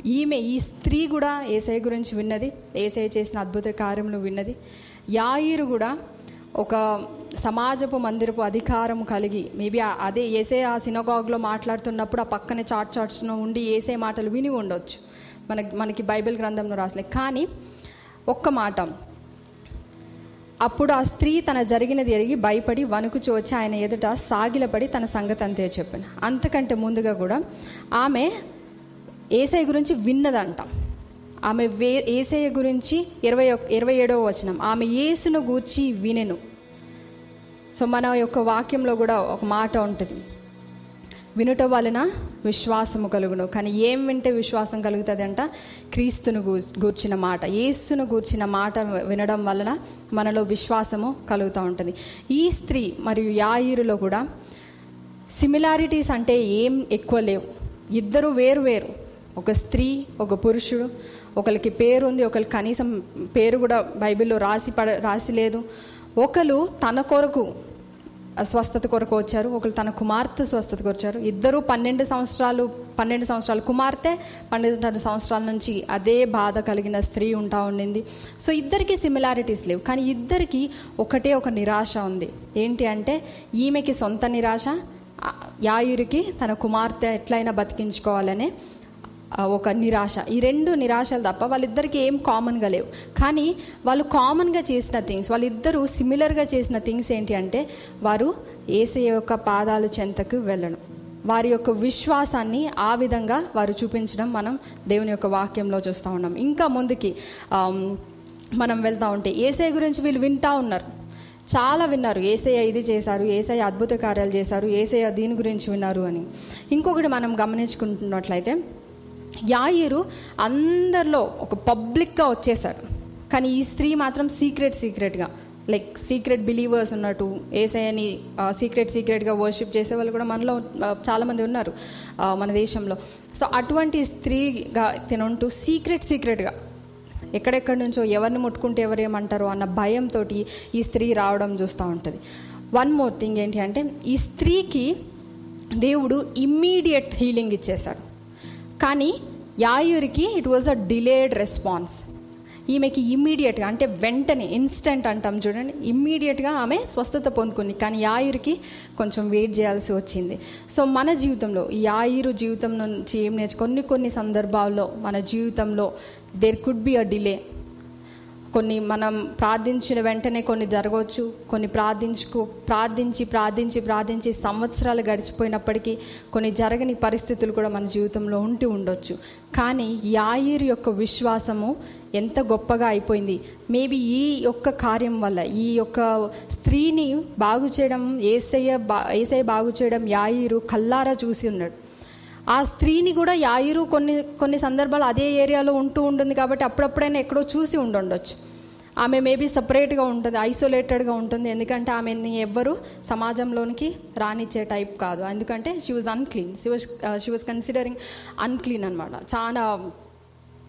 ఈమె ఈ స్త్రీ కూడా ఏసయ్య గురించి విన్నది ఏసయ్య చేసిన అద్భుత కార్యములు విన్నది. యాయిరు కూడా ఒక సమాజపు మందిరపు అధికారం కలిగి మేబీ అదే ఏసే ఆ సినగాగ్లో మాట్లాడుతున్నప్పుడు ఆ పక్కనే చాట్ చాట్స్లో ఉండి ఏసే మాటలు విని ఉండొచ్చు. మన మనకి బైబిల్ గ్రంథంలో రాసలే కానీ ఒక్క మాట. అప్పుడు ఆ స్త్రీ తన జరిగినది ఎరిగి భయపడి వణుకుచి వచ్చి ఆయన ఎదుట సాగిలపడి తన సంగతి అంతే చెప్పాను. అంతకంటే ముందుగా కూడా ఆమె ఏసై గురించి విన్నదంట. ఆమె వే ఏసయ్య గురించి ఇరవై ఒక ఇరవై ఏడవ వచనం ఆమె యేసును గూర్చి వినెను. సో మన యొక్క వాక్యంలో కూడా ఒక మాట ఉంటుంది. వినుట వలన విశ్వాసము కలుగును. కానీ ఏం వింటే విశ్వాసం కలుగుతుంది అంట క్రీస్తును గూ- గూర్చిన మాట. యేసును గూర్చిన మాట వినడం వలన మనలో విశ్వాసము కలుగుతూ ఉంటుంది. ఈ స్త్రీ మరియు యాయిరులో కూడా సిమిలారిటీస్ అంటే ఏం ఎక్కువ లేవు. ఇద్దరు వేరు వేరు. ఒక స్త్రీ ఒక పురుషుడు ఒకరికి పేరు ఉంది ఒకరికి కనీసం పేరు కూడా బైబిల్లో రాసి పడ రాసి లేదు. ఒకరు తన కొరకు స్వస్థత కొరకు వచ్చారు. ఒకరు తన కుమార్తె స్వస్థత వచ్చారు. ఇద్దరు పన్నెండు సంవత్సరాలు పన్నెండు సంవత్సరాలు కుమార్తె పన్నెండు సంవత్సరాల నుంచి అదే బాధ కలిగిన స్త్రీ ఉంటా ఉండింది. సో ఇద్దరికి సిమిలారిటీస్ లేవు. కానీ ఇద్దరికి ఒకటే ఒక నిరాశ ఉంది. ఏంటి అంటే ఈమెకి సొంత నిరాశ యాయురికి తన కుమార్తె ఎట్లయినా బతికించుకోవాలనే ఒక నిరాశ. ఈ రెండు నిరాశలు తప్ప వాళ్ళిద్దరికి ఏం కామన్గా లేవు. కానీ వాళ్ళు కామన్గా చేసిన థింగ్స్ వాళ్ళిద్దరూ సిమిలర్గా చేసిన థింగ్స్ ఏంటి అంటే వారు ఏసే యొక్క పాదాల చెంతకు వెళ్ళడం వారి యొక్క విశ్వాసాన్ని ఆ విధంగా వారు చూపించడం మనం దేవుని యొక్క వాక్యంలో చూస్తూ ఉన్నాం. ఇంకా ముందుకి మనం వెళ్తూ ఉంటే ఏసఐ గురించి వీళ్ళు వింటూ ఉన్నారు. చాలా విన్నారు. ఏసయ్య ఇది చేశారు ఏసయ్య అద్భుత కార్యాలు చేశారు ఏసయ్య దీని గురించి విన్నారు అని. ఇంకొకటి మనం గమనించుకుంటున్నట్లయితే యాయిరు అందరిలో ఒక పబ్లిక్గా వచ్చేసాడు కానీ ఈ స్త్రీ మాత్రం సీక్రెట్ సీక్రెట్గా లైక్ సీక్రెట్ బిలీవర్స్ ఉన్నట్టు ఏసఐని సీక్రెట్ సీక్రెట్గా వర్షిప్ చేసే వాళ్ళు కూడా మనలో చాలామంది ఉన్నారు మన దేశంలో. సో అటువంటి స్త్రీగా తినుంటూ సీక్రెట్ సీక్రెట్గా ఎక్కడెక్కడి నుంచో ఎవరిని ముట్టుకుంటే ఎవరు అన్న భయంతో ఈ స్త్రీ రావడం చూస్తూ ఉంటుంది. వన్ మోర్ థింగ్ ఏంటి అంటే ఈ స్త్రీకి దేవుడు ఇమ్మీడియట్ హీలింగ్ ఇచ్చేశాడు. కానీ యాయూరికి it was a delayed response ఈమెకి ఇమ్మీడియట్గా అంటే వెంటనే ఇన్స్టెంట్ అంటాం చూడండి ఇమ్మీడియట్గా ఆమె స్వస్థత పొందుకుంది. కానీ యాయురికి కొంచెం వెయిట్ చేయాల్సి వచ్చింది. సో మన జీవితంలో యాయురు జీవితం నుంచి ఏం నేర్చు కొన్ని కొన్ని సందర్భాల్లో మన జీవితంలో there could be a delay కొన్ని మనం ప్రార్థించిన వెంటనే కొన్ని జరగవచ్చు కొన్ని ప్రార్థించుకో ప్రార్థించి ప్రార్థించి ప్రార్థించి సంవత్సరాలు గడిచిపోయినప్పటికీ కొన్ని జరగని పరిస్థితులు కూడా మన జీవితంలో ఉంటూ ఉండొచ్చు. కానీ యాయిర్ యొక్క విశ్వాసము ఎంత గొప్పగా అయిపోయింది. మేబీ ఈ యొక్క కార్యం వల్ల ఈ యొక్క స్త్రీని బాగు చేయడం ఏసయ్య బా ఏసయ్య బాగు చేయడం యాయిరు కల్లారా చూసి ఉన్నాడు. ఆ స్త్రీని కూడా యాయిరు కొన్ని కొన్ని సందర్భాలు అదే ఏరియాలో ఉంటూ ఉంటుంది కాబట్టి అప్పుడప్పుడైనా ఎక్కడో చూసి ఉండుండొచ్చు. ఆమె మేబీ సపరేట్గా ఉంటుంది ఐసోలేటెడ్గా ఉంటుంది. ఎందుకంటే ఆమెని ఎవ్వరు సమాజంలోనికి రానిచ్చే టైప్ కాదు. ఎందుకంటే she was unclean she was she was considering unclean అనమాట చాలా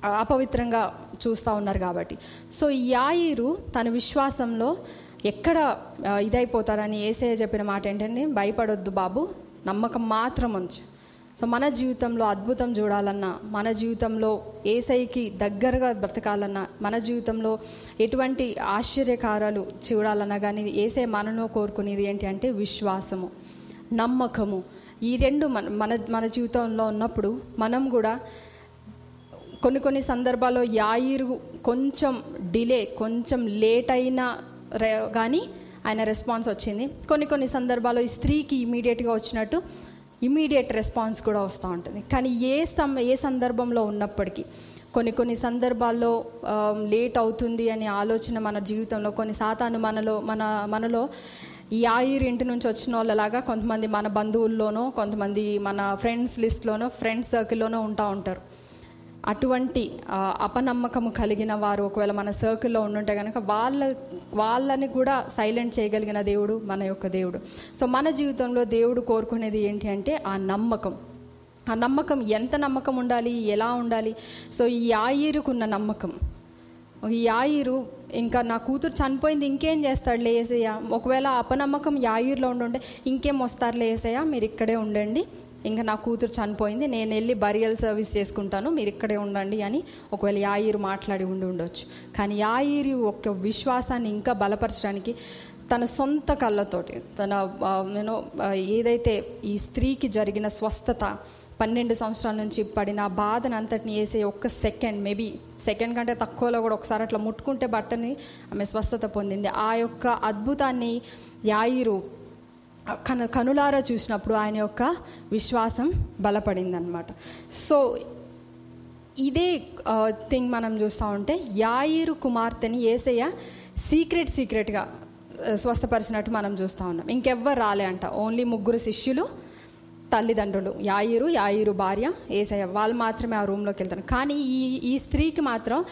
uh, అపవిత్రంగా చూస్తూ ఉన్నారు కాబట్టి. సో ఈ యాయిరు తన విశ్వాసంలో ఎక్కడ uh, ఇదైపోతారని ఏసయ్య చెప్పిన మాట ఏంటంటే భయపడొద్దు బాబు నమ్మకం మాత్రం ఉంచు. సో మన జీవితంలో అద్భుతం చూడాలన్నా మన జీవితంలో ఏసైకి దగ్గరగా బ్రతకాలన్నా మన జీవితంలో ఎటువంటి ఆశ్చర్యకారాలు చూడాలన్నా కానీ ఏసై మనలో కోరుకునేది ఏంటి అంటే విశ్వాసము నమ్మకము. ఈ రెండు మన మన మన జీవితంలో ఉన్నప్పుడు మనం కూడా కొన్ని కొన్ని సందర్భాల్లో యాయిరు కొంచెం డిలే కొంచెం లేట్ అయినా కానీ ఆయన రెస్పాన్స్ వచ్చింది. కొన్ని కొన్ని సందర్భాల్లో ఈ స్త్రీకి ఇమీడియట్గా వచ్చినట్టు ఇమీడియట్ రెస్పాన్స్ కూడా వస్తూ ఉంటుంది. కానీ ఏ సం ఏ సందర్భంలో ఉన్నప్పటికీ కొన్ని కొన్ని సందర్భాల్లో లేట్ అవుతుంది అనే ఆలోచన మన జీవితంలో కొన్ని సాతాను మనలో మన మనలో ఈ ఆయిర్ ఇంటి నుంచి వచ్చిన వాళ్ళలాగా కొంతమంది మన బంధువుల్లోనో కొంతమంది మన ఫ్రెండ్స్ లిస్ట్లోనో ఫ్రెండ్స్ సర్కిల్లోనో ఉంటా ఉంటారు. అటువంటి అపనమ్మకము కలిగిన వారు ఒకవేళ మన సర్కిల్లో ఉండుంటే కనుక వాళ్ళ వాళ్ళని కూడా సైలెంట్ చేయగలిగిన దేవుడు మన యొక్క దేవుడు. సో మన జీవితంలో దేవుడు కోరుకునేది ఏంటి అంటే ఆ నమ్మకం. ఆ నమ్మకం ఎంత నమ్మకం ఉండాలి ఎలా ఉండాలి? సో ఈ ఆయిరుకున్న నమ్మకం. ఈ యాయిరు ఇంకా నా కూతురు చనిపోయింది ఇంకేం చేస్తాడు ఏసయ్య? ఒకవేళ అపనమ్మకం యాయిర్లో ఉండుంటే ఇంకేం వస్తారు ఏసయ్య? మీరు ఇక్కడే ఉండండి. ఇంకా నా కూతురు చనిపోయింది. నేను వెళ్ళి బరియల్ సర్వీస్ చేసుకుంటాను. మీరు ఇక్కడే ఉండండి అని ఒకవేళ యాయిరు మాట్లాడి ఉండి ఉండొచ్చు. కానీ యాయిరు ఒక విశ్వాసాన్ని ఇంకా బలపరచడానికి తన సొంత కళ్ళతోటి తన నేను ఏదైతే ఈ స్త్రీకి జరిగిన స్వస్థత పన్నెండు సంవత్సరాల నుంచి పడిన బాధను అంతటిని వేసే ఒక్క సెకండ్ మేబీ సెకండ్ కంటే తక్కువలో కూడా ఒకసారి అట్లా ముట్టుకుంటే బట్టని ఆమె స్వస్థత పొందింది. ఆ యొక్క అద్భుతాన్ని యాయిరు కను కనులారా చూసినప్పుడు ఆయన యొక్క విశ్వాసం బలపడిందనమాట సో ఇదే థింగ్ మనం చూస్తూ ఉంటే యాయిరు కుమార్తెని ఏసయ్య సీక్రెట్ సీక్రెట్గా స్వస్థపరిచినట్టు మనం చూస్తూ ఉన్నాం. ఇంకెవ్వరు రాలే అంట. ఓన్లీ ముగ్గురు శిష్యులు తల్లిదండ్రులు. యాయిరు యాయిరు భార్య ఏసయ్య. వాళ్ళు మాత్రమే ఆ రూమ్లోకి వెళ్తారు. కానీ ఈ ఈ స్త్రీకి మాత్రం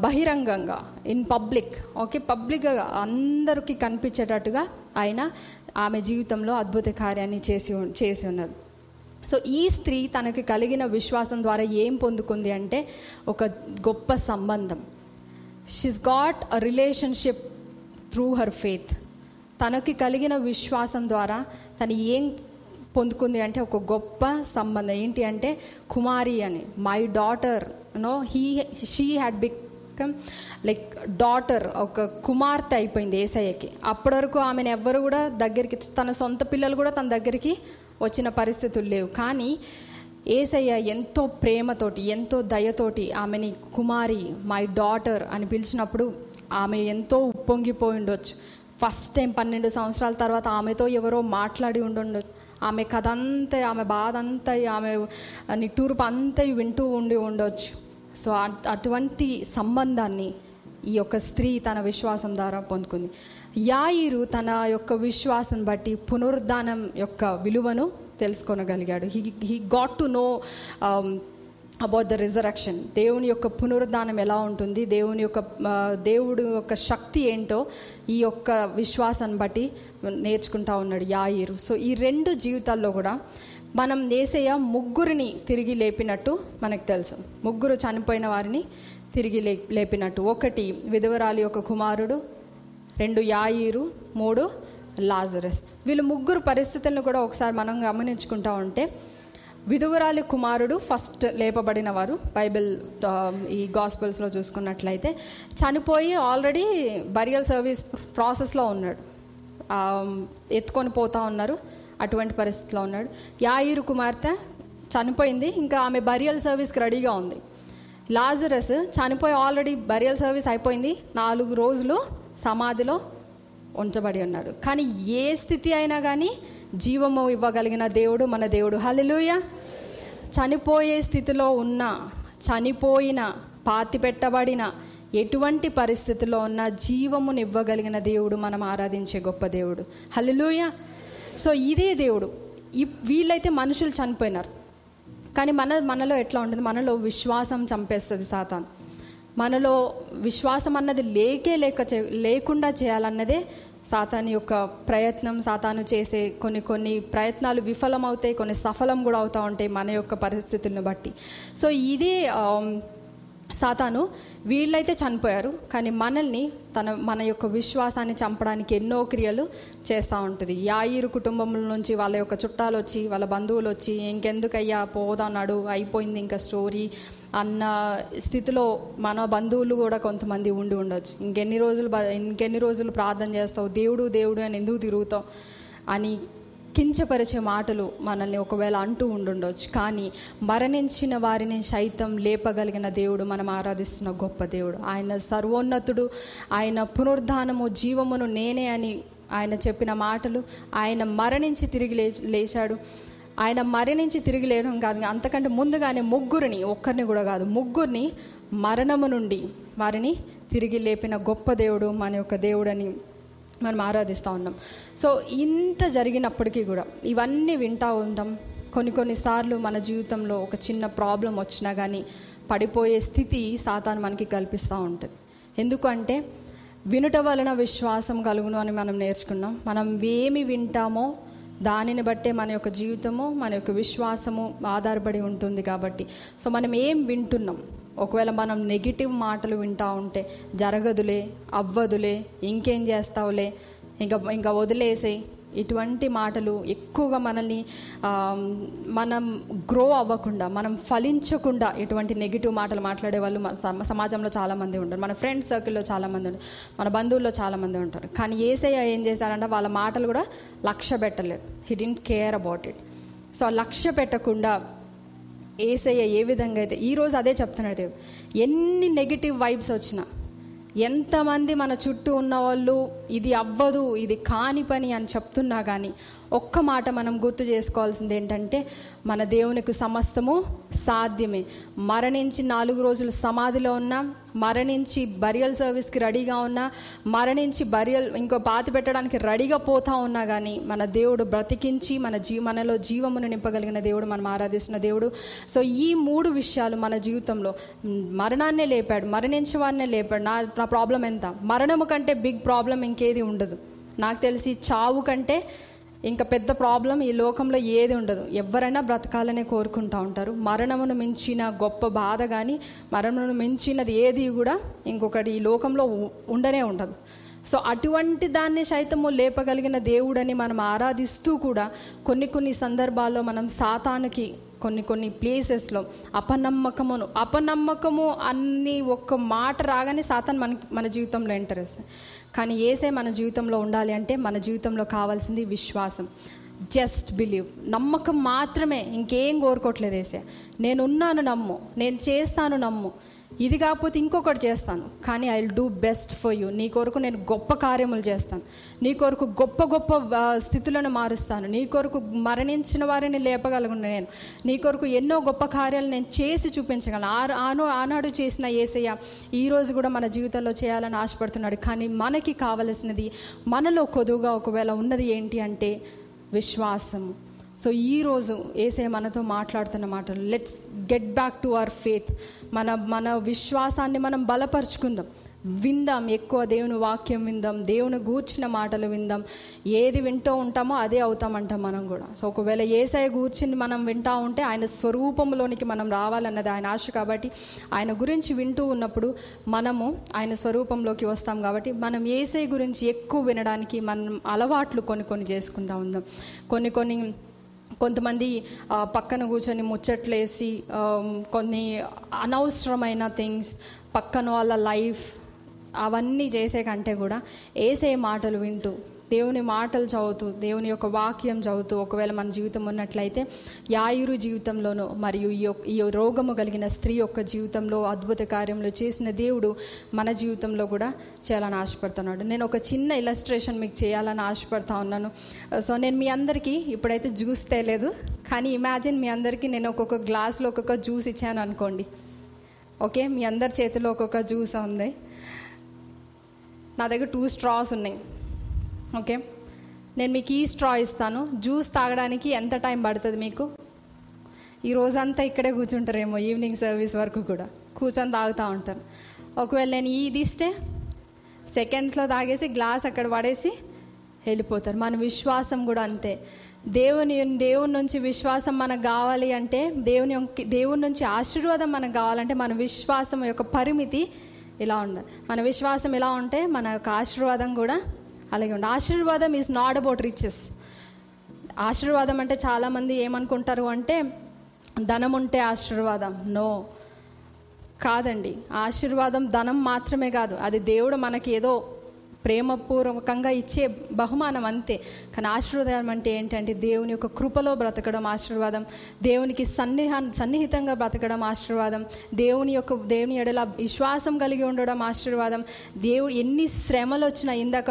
బహిరంగంగా ఇన్ పబ్లిక్ ఓకే? పబ్లిక్గా అందరికీ కనిపించేటట్టుగా ఆయన ఆమె జీవితంలో అద్భుత కార్యాన్ని చేసి చేసి ఉన్నారు. సో ఈ స్త్రీ తనకి కలిగిన విశ్వాసం ద్వారా ఏం పొందుకుంది అంటే ఒక గొప్ప సంబంధం. She's got a relationship through her faith తనకి కలిగిన విశ్వాసం ద్వారా తను ఏం పొందుకుంది అంటే ఒక గొప్ప సంబంధం. ఏంటి అంటే కుమారి అని my daughter no he she had become like daughter ఒక కుమార్తె అయిపోయింది ఏసయ్యకి. అప్పటి వరకు ఆమెను ఎవ్వరు కూడా దగ్గరికి తన సొంత పిల్లలు కూడా తన దగ్గరికి వచ్చిన పరిస్థితులు లేవు. కానీ ఏసయ్య ఎంతో ప్రేమతోటి ఎంతో దయతోటి ఆమెని కుమారి మై డాటర్ అని పిలిచినప్పుడు ఆమె ఎంతో ఉప్పొంగిపోయి ఉండొచ్చు. ఫస్ట్ టైం పన్నెండు సంవత్సరాల తర్వాత ఆమెతో ఎవరో మాట్లాడి ఉండుండొచ్చు. ఆమె కథ అంతా ఆమె బాధ అంతా ఆమె నిట్టూర్పు అంతా వింటూ ఉండి ఉండొచ్చు. సో అటువంటి సంబంధాన్ని ఈ యొక్క స్త్రీ తన విశ్వాసం ద్వారా పొందుకుంది. యాయిరు తన యొక్క విశ్వాసం బట్టి పునరుద్ధానం యొక్క విలువను తెలుసుకోనగలిగాడు. He he got to know about the resurrection. దేవుని యొక్క పునరుద్ధానం ఎలా ఉంటుంది దేవుని యొక్క దేవుడు యొక్క శక్తి ఏంటో ఈ యొక్క విశ్వాసాన్ని బట్టి నేర్చుకుంటా ఉన్నాడు యాయిరు. సో ఈ రెండు జీవితాల్లో కూడా మనం ఏసయ్య ముగ్గురిని తిరిగి లేపినట్టు మనకు తెలుసు. ముగ్గురు చనిపోయిన వారిని తిరిగి లే లేపినట్టు. ఒకటి విధవరాలి యొక్క కుమారుడు రెండు యాయిరు మూడు లాజరస్. వీళ్ళు ముగ్గురు పరిస్థితులను కూడా ఒకసారి మనం గమనించుకుంటా ఉంటే విధువరాలి కుమారుడు ఫస్ట్ లేపబడిన వారు బైబిల్ ఈ గాస్పల్స్లో చూసుకున్నట్లయితే చనిపోయి ఆల్రెడీ బరియల్ సర్వీస్ ప్రాసెస్లో ఉన్నాడు. ఎత్తుకొని పోతా ఉన్నారు. అటువంటి పరిస్థితిలో ఉన్నాడు. యాయిరు కుమార్తె చనిపోయింది. ఇంకా ఆమె బరియల్ సర్వీస్కి రెడీగా ఉంది. లాజరస్ చనిపోయి ఆల్రెడీ బరియల్ సర్వీస్ అయిపోయింది. నాలుగు రోజులు సమాధిలో ఉంచబడి ఉన్నాడు. కానీ ఏ స్థితి అయినా కానీ జీవము ఇవ్వగలిగిన దేవుడు మన దేవుడు. హల్లెలూయా! చనిపోయే స్థితిలో ఉన్న చనిపోయిన పాతి పెట్టబడిన ఎటువంటి పరిస్థితిలో ఉన్న జీవమునివ్వగలిగిన దేవుడు మనం ఆరాధించే గొప్ప దేవుడు. హల్లెలూయా! సో ఇదే దేవుడు. ఈ- వీళ్ళైతే మనుషులు చనిపోయినారు. కానీ మన మనలో ఎట్లా ఉంటుంది? మనలో విశ్వాసం చంపేస్తుంది సాతాన్. మనలో విశ్వాసం అన్నది లేకే లేక చే- లేకుండా చేయాలన్నదే సాతాన్ యొక్క ప్రయత్నం. సాతాను చేసే కొన్ని కొన్ని ప్రయత్నాలు విఫలమవుతాయి కొన్ని సఫలం కూడా అవుతూ ఉంటాయి మన యొక్క పరిస్థితులను బట్టి. సో ఇదే సాతాను వీళ్ళైతే చనిపోయారు కానీ మనల్ని తన మన యొక్క విశ్వాసాన్ని చంపడానికి ఎన్నో క్రియలు చేస్తూ ఉంటుంది. యాయిరు కుటుంబం నుంచి వాళ్ళ యొక్క చుట్టాలు వచ్చి వాళ్ళ బంధువులు వచ్చి ఇంకెందుకయ్యా పోదన్నాడు అయిపోయింది ఇంకా స్టోరీ. అన్న స్థితిలో మన బంధువులు కూడా కొంతమంది ఉండి ఉండొచ్చు. ఇంకెన్ని రోజులు ఇంకెన్ని రోజులు ప్రార్థన చేస్తావు? దేవుడు దేవుడు అని ఎందుకు తిరుగుతావు? అని కించపరిచే మాటలు మనల్ని ఒకవేళ అంటూ ఉండుండొచ్చు. కానీ మరణించిన వారిని సైతం లేపగలిగిన దేవుడు మనం ఆరాధిస్తున్న గొప్ప దేవుడు. ఆయన సర్వోన్నతుడు ఆయన పునరుద్ధానము జీవమును నేనే అని ఆయన చెప్పిన మాటలు ఆయన మరణించి తిరిగి లే లేచాడు. ఆయన మరణించి తిరిగి లేడం కాదు అంతకంటే ముందుగానే ముగ్గురిని ఒక్కరిని కూడా కాదు ముగ్గురిని మరణము నుండి వారిని తిరిగి లేపిన గొప్ప దేవుడు మన యొక్క దేవుడని మనం ఆరాధిస్తూ ఉన్నాం. సో ఇంత జరిగినప్పటికీ కూడా ఇవన్నీ వింటూ ఉంటాం. కొన్ని కొన్నిసార్లు మన జీవితంలో ఒక చిన్న ప్రాబ్లం వచ్చినా కానీ పడిపోయే స్థితి సాతాను మనకి కల్పిస్తూ ఉంటుంది. ఎందుకంటే వినుట వలన విశ్వాసం కలుగును అని మనం నేర్చుకున్నాం. మనం ఏమి వింటామో దానిని బట్టే మన యొక్క జీవితము మన యొక్క విశ్వాసము ఆధారపడి ఉంటుంది కాబట్టి. సో మనం ఏం వింటున్నాం? ఒకవేళ మనం నెగిటివ్ మాటలు వింటూ ఉంటే జరగదులే అవ్వదులే ఇంకేం చేస్తావులే ఇంకా ఇంకా వదిలేసే ఇటువంటి మాటలు ఎక్కువగా మనల్ని మనం గ్రో అవ్వకుండా మనం ఫలించకుండా ఇటువంటి నెగిటివ్ మాటలు మాట్లాడే వాళ్ళు మన సమాజంలో చాలామంది ఉంటారు. మన ఫ్రెండ్స్ సర్కిల్లో చాలామంది ఉంటారు. మన బంధువుల్లో చాలామంది ఉంటారు. కానీ ఏసయ్య ఏం చేశారంటే వాళ్ళ మాటలు కూడా లక్ష్య పెట్టలేదు. He didn't care about it so లక్ష్య పెట్టకుండా ఏసయ్య ఏ విధంగా అయితే ఈరోజు అదే చెప్తున్నాడు దేవుడు. ఎన్ని నెగిటివ్ వైబ్స్ వచ్చినా ఎంతమంది మన చుట్టూ ఉన్న వాళ్ళు ఇది అవ్వదు ఇది కాని పని అని చెప్తున్నా కానీ ఒక్క మాట మనం గుర్తు చేసుకోవాల్సింది ఏంటంటే మన దేవునికి సమస్తము సాధ్యమే. మరణించి నాలుగు రోజులు సమాధిలో ఉన్నా మరణించి బరియల్ సర్వీస్కి రెడీగా ఉన్నా మరణించి బరియల్ ఇంకో పాతి పెట్టడానికి రెడీగా పోతా ఉన్నా కానీ మన దేవుడు బ్రతికించి మన జీ మనలో జీవమును నింపగలిగిన దేవుడు మనం ఆరాధిస్తున్న దేవుడు. సో ఈ మూడు విషయాలు మన జీవితంలో మరణాన్నే లేపాడు మరణించే వాడినే లేపాడు. నా నా ప్రాబ్లం ఎంత? మరణము కంటే బిగ్ ప్రాబ్లం ఇంకేది ఉండదు. నాకు తెలిసి చావు కంటే ఇంకా పెద్ద ప్రాబ్లం ఈ లోకంలో ఏది ఉండదు. ఎవరైనా బ్రతకాలనే కోరుకుంటూ ఉంటారు. మరణమును మించిన గొప్ప బాధ కానీ మరణమును మించినది ఏది కూడా ఇంకొకటి ఈ లోకంలో ఉండనే ఉండదు. సో అటువంటి దాన్ని సైతము లేపగలిగిన దేవుడని మనం ఆరాధిస్తూ కూడా కొన్ని కొన్ని సందర్భాల్లో మనం సాతానికి కొన్ని కొన్ని ప్లేసెస్లో అపనమ్మకమును అపనమ్మకము అన్ని ఒక్క మాట రాగానే సాతాన్ మన మన జీవితంలో ఎంటర్ కానీ ఏసే మన జీవితంలో ఉండాలి అంటే మన జీవితంలో కావాల్సింది విశ్వాసం. జస్ట్ బిలీవ్ నమ్మకం మాత్రమే. ఇంకేం కోరుకోవట్లేదు ఏసే. నేనున్నాను నమ్ము. నేను చేస్తాను నమ్ము. ఇది కాకపోతే ఇంకొకటి చేస్తాను. కానీ I will do best for you. నీ కొరకు నేను గొప్ప కార్యములు చేస్తాను. నీ కొరకు గొప్ప గొప్ప స్థితులను మారుస్తాను. నీ కొరకు మరణించిన వారిని లేపగలను నేను. నీ కొరకు ఎన్నో గొప్ప కార్యాలు నేను చేసి చూపించగలను. ఆ ఆను ఆనాడు చేసిన ఏసయ్య ఈ రోజు కూడా మన జీవితంలో చేయాలని ఆశపడుతున్నాడు. కానీ మనకి కావలసినది మనలో కొదువుగా ఒకవేళ ఉన్నది ఏంటి అంటే విశ్వాసము. సో ఈరోజు ఏసే మనతో మాట్లాడుతున్న మాటలు let's get back to our faith మన మన విశ్వాసాన్ని మనం బలపరుచుకుందాం. విందాం ఎక్కువ దేవుని వాక్యం విందాం దేవుని గూర్చిన మాటలు విందాం. ఏది వింటూ ఉంటామో అదే అవుతామంటాం మనం కూడా. సో ఒకవేళ ఏసఐ గూర్చింది మనం వింటూ ఉంటే ఆయన స్వరూపంలోనికి మనం రావాలన్నది ఆయన ఆశ కాబట్టి ఆయన గురించి వింటూ ఉన్నప్పుడు మనము ఆయన స్వరూపంలోకి వస్తాం కాబట్టి మనం ఏసై గురించి ఎక్కువ వినడానికి మనం అలవాట్లు కొన్ని కొన్ని చేసుకుంటా ఉందాం. కొన్ని కొన్ని కొంతమంది పక్కన కూర్చొని ముచ్చట్లేసి కొన్ని అనవసరమైన థింగ్స్ పక్కన వాళ్ళ లైఫ్ అవన్నీ చేసే కంటే కూడా ఏసే మాటలు వింటూ దేవుని మాటలు చదువుతూ దేవుని యొక్క వాక్యం చదువుతూ ఒకవేళ మన జీవితం ఉన్నట్లయితే యాయురు జీవితంలోనూ మరియు ఈ యొక్క- ఈ రోగము కలిగిన స్త్రీ యొక్క జీవితంలో అద్భుత కార్యంలో చేసిన దేవుడు మన జీవితంలో కూడా చేయాలని ఆశపడుతున్నాడు. నేను ఒక చిన్న ఇలస్ట్రేషన్ మీకు చేయాలని ఆశపడతా ఉన్నాను. సో నేను మీ అందరికీ ఇప్పుడైతే జ్యూస్ తేలేదు కానీ ఇమాజిన్ మీ అందరికీ నేను ఒక్కొక్క గ్లాస్లో ఒక్కొక్క జ్యూస్ ఇచ్చాను అనుకోండి. ఓకే? మీ అందరి చేతిలో ఒక్కొక్క జ్యూస్ ఉంది. నా దగ్గర టూ స్ట్రాస్ ఉన్నాయి. ఓకే? నేను మీకు ఈ స్ట్రా ఇస్తాను. జ్యూస్ తాగడానికి ఎంత టైం పడుతుంది మీకు? ఈ రోజంతా ఇక్కడే కూర్చుంటారేమో ఈవినింగ్ సర్వీస్ వరకు కూడా. కూర్చొని తాగుతూ ఉంటాను. ఒకవేళ నేను ఇది ఇస్తే సెకండ్స్లో తాగేసి గ్లాస్ అక్కడ పడేసి వెళ్ళిపోతారు. మన విశ్వాసం కూడా అంతే. దేవుని దేవుని నుంచి విశ్వాసం మనకు కావాలి అంటే దేవుని యొక్క- దేవుని నుంచి ఆశీర్వాదం మనకు కావాలంటే మన విశ్వాసం యొక్క పరిమితి ఇలా ఉండాలి. మన విశ్వాసం ఎలా ఉంటే మన యొక్క ఆశీర్వాదం కూడా అలాగే ఉండి. ఆశీర్వాదం ఈజ్ నాట్ అబౌట్ రిచెస్ ఆశీర్వాదం అంటే చాలామంది ఏమనుకుంటారు అంటే ధనం ఉంటే ఆశీర్వాదం. నో కాదండి. ఆశీర్వాదం ధనం మాత్రమే కాదు. అది దేవుడు మనకి ఏదో ప్రేమపూర్వకంగా ఇచ్చే బహుమానం అంతే. కానీ ఆశీర్వాదం అంటే ఏంటంటే దేవుని యొక్క కృపలో బ్రతకడం ఆశీర్వాదం. దేవునికి సన్నిహా సన్నిహితంగా బ్రతకడం ఆశీర్వాదం. దేవుని యొక్క దేవుని ఎడల విశ్వాసం కలిగి ఉండడం ఆశీర్వాదం. దేవుడు ఎన్ని శ్రమలు వచ్చినా ఇందాక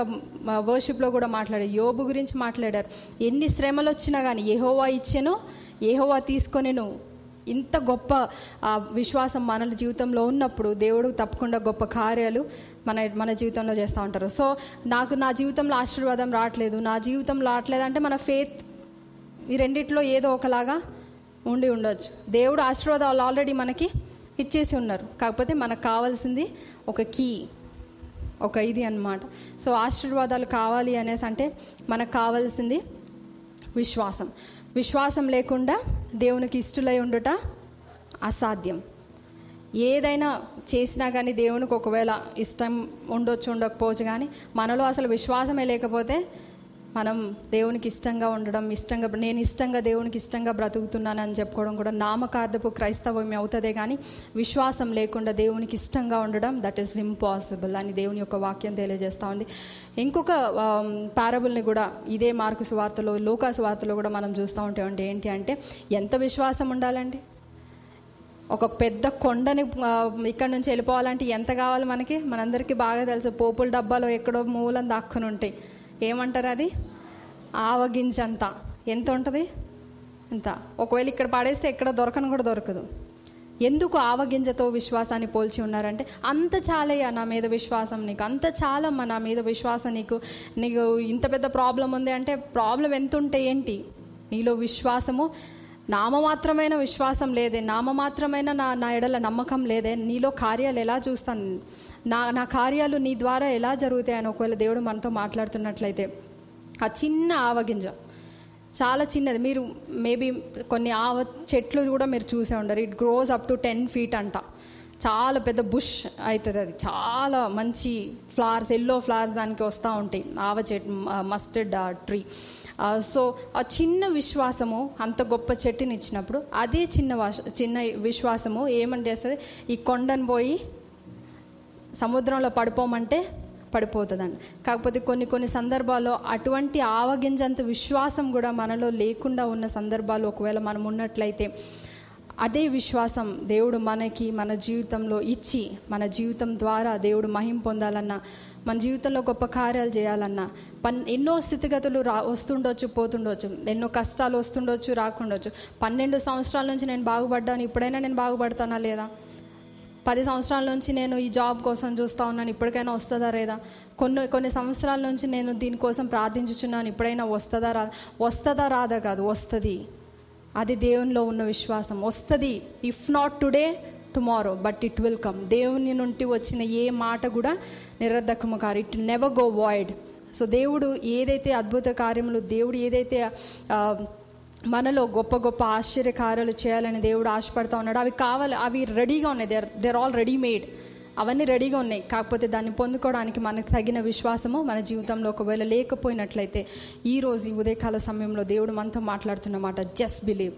వర్షిప్లో కూడా మాట్లాడారు యోబు గురించి మాట్లాడారు. ఎన్ని శ్రమలు వచ్చినా కానీ ఏహోవా ఇచ్చెను ఏహోవా తీసుకొనిను. ఇంత గొప్ప విశ్వాసం మన జీవితంలో ఉన్నప్పుడు దేవుడు తప్పకుండా గొప్ప కార్యాలు మన మన జీవితంలో చేస్తూ ఉంటారు. సో నాకు నా జీవితంలో ఆశీర్వాదం రావట్లేదు. నా జీవితంలో రావట్లేదు అంటే మన ఫేత్ ఈ రెండిట్లో ఏదో ఒకలాగా ఉండి ఉండొచ్చు. దేవుడు ఆశీర్వాదాలు ఆల్రెడీ మనకి ఇచ్చేసి ఉన్నారు. కాకపోతే మనకు కావాల్సింది ఒక కీ ఒక ఇది అన్నమాట. సో ఆశీర్వాదాలు కావాలి అనేసి అంటే మనకు కావాల్సింది విశ్వాసం. విశ్వాసం లేకుండా దేవునికి ఇష్టలై ఉండుట అసాధ్యం. ఏదైనా చేసినా కానీ దేవునికి ఒకవేళ ఇష్టం ఉండొచ్చు ఉండకపోవచ్చు కానీ మనలో అసలు విశ్వాసమే లేకపోతే మనం దేవునికి ఇష్టంగా ఉండడం ఇష్టంగా నేను ఇష్టంగా దేవునికి ఇష్టంగా బ్రతుకుతున్నానని చెప్పుకోవడం కూడా నామకార్థపు క్రైస్తవం అవుతుందే కానీ విశ్వాసం లేకుండా దేవునికి ఇష్టంగా ఉండడం దట్ ఈస్ ఇంపాసిబుల్ అని దేవుని యొక్క వాక్యం తెలియజేస్తూ ఉంది. ఇంకొక పారబుల్ని కూడా ఇదే మార్కు సువార్తలో లోకా సువార్తలో కూడా మనం చూస్తూ ఉంటామండి ఏంటి అంటే ఎంత విశ్వాసం ఉండాలండి? ఒక పెద్ద కొండని ఇక్కడ నుంచి వెళ్ళిపోవాలంటే ఎంత కావాలి మనకి? మనందరికీ బాగా తెలుసు పోపుల డబ్బాలో ఎక్కడో మూలం దాక్కుని ఉంటాయి ఏమంటారు అది? ఆవగించంత ఎంత ఉంటుంది? ఎంత? ఒకవేళ ఇక్కడ పడేస్తే ఎక్కడ దొరకను కూడా దొరకదు. ఎందుకు ఆవగింజతో విశ్వాసాన్ని పోల్చి ఉన్నారంటే అంత చాలయ్యా నా మీద విశ్వాసం నీకు అంత చాలమ్మా నా మీద విశ్వాసం నీకు నీకు ఇంత పెద్ద ప్రాబ్లం ఉంది అంటే ప్రాబ్లం ఎంత ఉంటే ఏంటి? నీలో విశ్వాసము నామమాత్రమైన విశ్వాసం లేదే నామమాత్రమైన నా నా ఎడల నమ్మకం లేదే నీలో కార్యాలు ఎలా చూస్తాను? నా నా కార్యాలు నీ ద్వారా ఎలా జరుగుతాయని ఒకవేళ దేవుడు మనతో మాట్లాడుతున్నట్లయితే ఆ చిన్న ఆవగింజ చాలా చిన్నది. మీరు మేబీ కొన్ని ఆవ చెట్లు కూడా మీరు చూసే ఉండరు. It grows up to ten feet అంట. చాలా పెద్ద బుష్ అవుతుంది అది. చాలా మంచి ఫ్లవర్స్ ఎల్లో ఫ్లవర్స్ దానికి వస్తూ ఉంటాయి. ఆవ చెట్టు మస్టర్డ్ ట్రీ సో ఆ చిన్న విశ్వాసము అంత గొప్ప చెట్టుని ఇచ్చినప్పుడు అదే చిన్న చిన్న విశ్వాసము ఏమని చేస్తుంది ఈ కొండను పోయి సముద్రంలో పడిపోమంటే పడిపోతుందండి. కాకపోతే కొన్ని కొన్ని సందర్భాల్లో అటువంటి ఆవగింజంత విశ్వాసం కూడా మనలో లేకుండా ఉన్న సందర్భాలు ఒకవేళ మనం ఉన్నట్లయితే అదే విశ్వాసం దేవుడు మనకి మన జీవితంలో ఇచ్చి మన జీవితం ద్వారా దేవుడు మహిం పొందాలన్నా మన జీవితంలో గొప్ప కార్యాలు చేయాలన్నా పన్ ఎన్నో స్థితిగతులు రా వస్తుండొచ్చు పోతుండొచ్చు ఎన్నో కష్టాలు వస్తుండొచ్చు రాకుండొచ్చు. పన్నెండు సంవత్సరాల నుంచి నేను బాగుపడ్డాను ఇప్పుడైనా నేను బాగుపడతానా లేదా? పది సంవత్సరాల నుంచి నేను ఈ జాబ్ కోసం చూస్తూ ఉన్నాను. ఇప్పటికైనా వస్తుందా లేదా? కొన్ని కొన్ని సంవత్సరాల నుంచి నేను దీనికోసం ప్రార్థించుచున్నాను. ఇప్పుడైనా వస్తుందా రా వస్తుందా రాదా కాదు వస్తుంది. అది దేవునిలో ఉన్న విశ్వాసం. వస్తుంది. If not today tomorrow but it will come దేవుని నుండి వచ్చిన ఏ మాట కూడా నిరర్ధకము కాదు. It never go void so దేవుడు ఏదైతే అద్భుత కార్యములు దేవుడు ఏదైతే మనలో గొప్ప గొప్ప ఆశ్చర్యకారాలు చేయాలని దేవుడు ఆశపడతా ఉన్నాడు. అవి కావాలి అవి రెడీగా ఉన్నాయి. There there already made అవన్నీ రెడీగా ఉన్నాయి. కాకపోతే దాన్ని పొందుకోవడానికి మనకు తగిన విశ్వాసము మన జీవితంలో ఒకవేళ లేకపోయినట్లయితే ఈరోజు ఈ ఉదయకాల సమయంలో దేవుడు మనతో మాట్లాడుతున్నమాట జస్ట్ బిలీవ్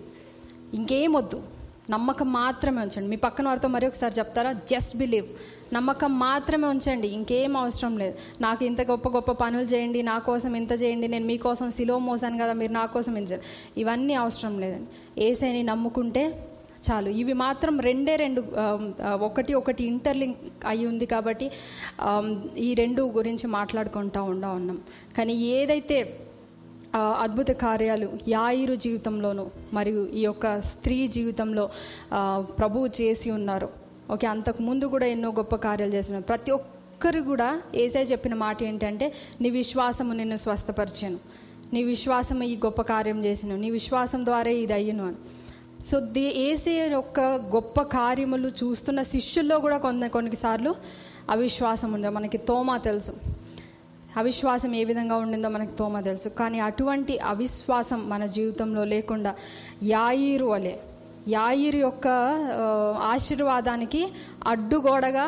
ఇంకేం వద్దు. నమ్మకం మాత్రమే ఉంచండి. మీ పక్కన వారితో మరి ఒకసారి చెప్తారా? జస్ట్ బిలీవ్ నమ్మకం మాత్రమే ఉంచండి ఇంకేం అవసరం లేదు. నాకు ఇంత గొప్ప గొప్ప పనులు చేయండి నా కోసం ఇంత చేయండి నేను మీకోసం సిలో మోసాను కదా మీరు నా కోసం ఇంత ఇవన్నీ అవసరం లేదండి. ఏసైని నమ్ముకుంటే చాలు. ఇవి మాత్రం రెండే రెండు ఒకటి ఒకటి ఇంటర్లింక్ అయి ఉంది కాబట్టి ఈ రెండు గురించి మాట్లాడుకుంటూ ఉండా ఉన్నాం. కానీ ఏదైతే అద్భుత కార్యాలు యాయిరు జీవితంలోనూ మరియు ఈ యొక్క స్త్రీ జీవితంలో ప్రభువు చేసి ఉన్నారు ఓకే అంతకు ముందు కూడా ఎన్నో గొప్ప కార్యాలు చేసినారు. ప్రతి ఒక్కరు కూడా ఏసై చెప్పిన మాట ఏంటంటే నీ విశ్వాసము నిన్ను స్వస్థపరిచాను. నీ విశ్వాసం ఈ గొప్ప కార్యం చేసిన. నీ విశ్వాసం ద్వారా ఇది అయ్యను అని. సో దే ఏసే యొక్క గొప్ప కార్యములు చూస్తున్న శిష్యుల్లో కూడా కొన్ని కొన్నిసార్లు అవిశ్వాసం ఉందో? మనకి తోమా తెలుసు. అవిశ్వాసం ఏ విధంగా ఉండిందో మనకు తోమ తెలుసు. కానీ అటువంటి అవిశ్వాసం మన జీవితంలో లేకుండా యాయిరు అలే యాయిర్ యొక్క ఆశీర్వాదానికి అడ్డుగోడగా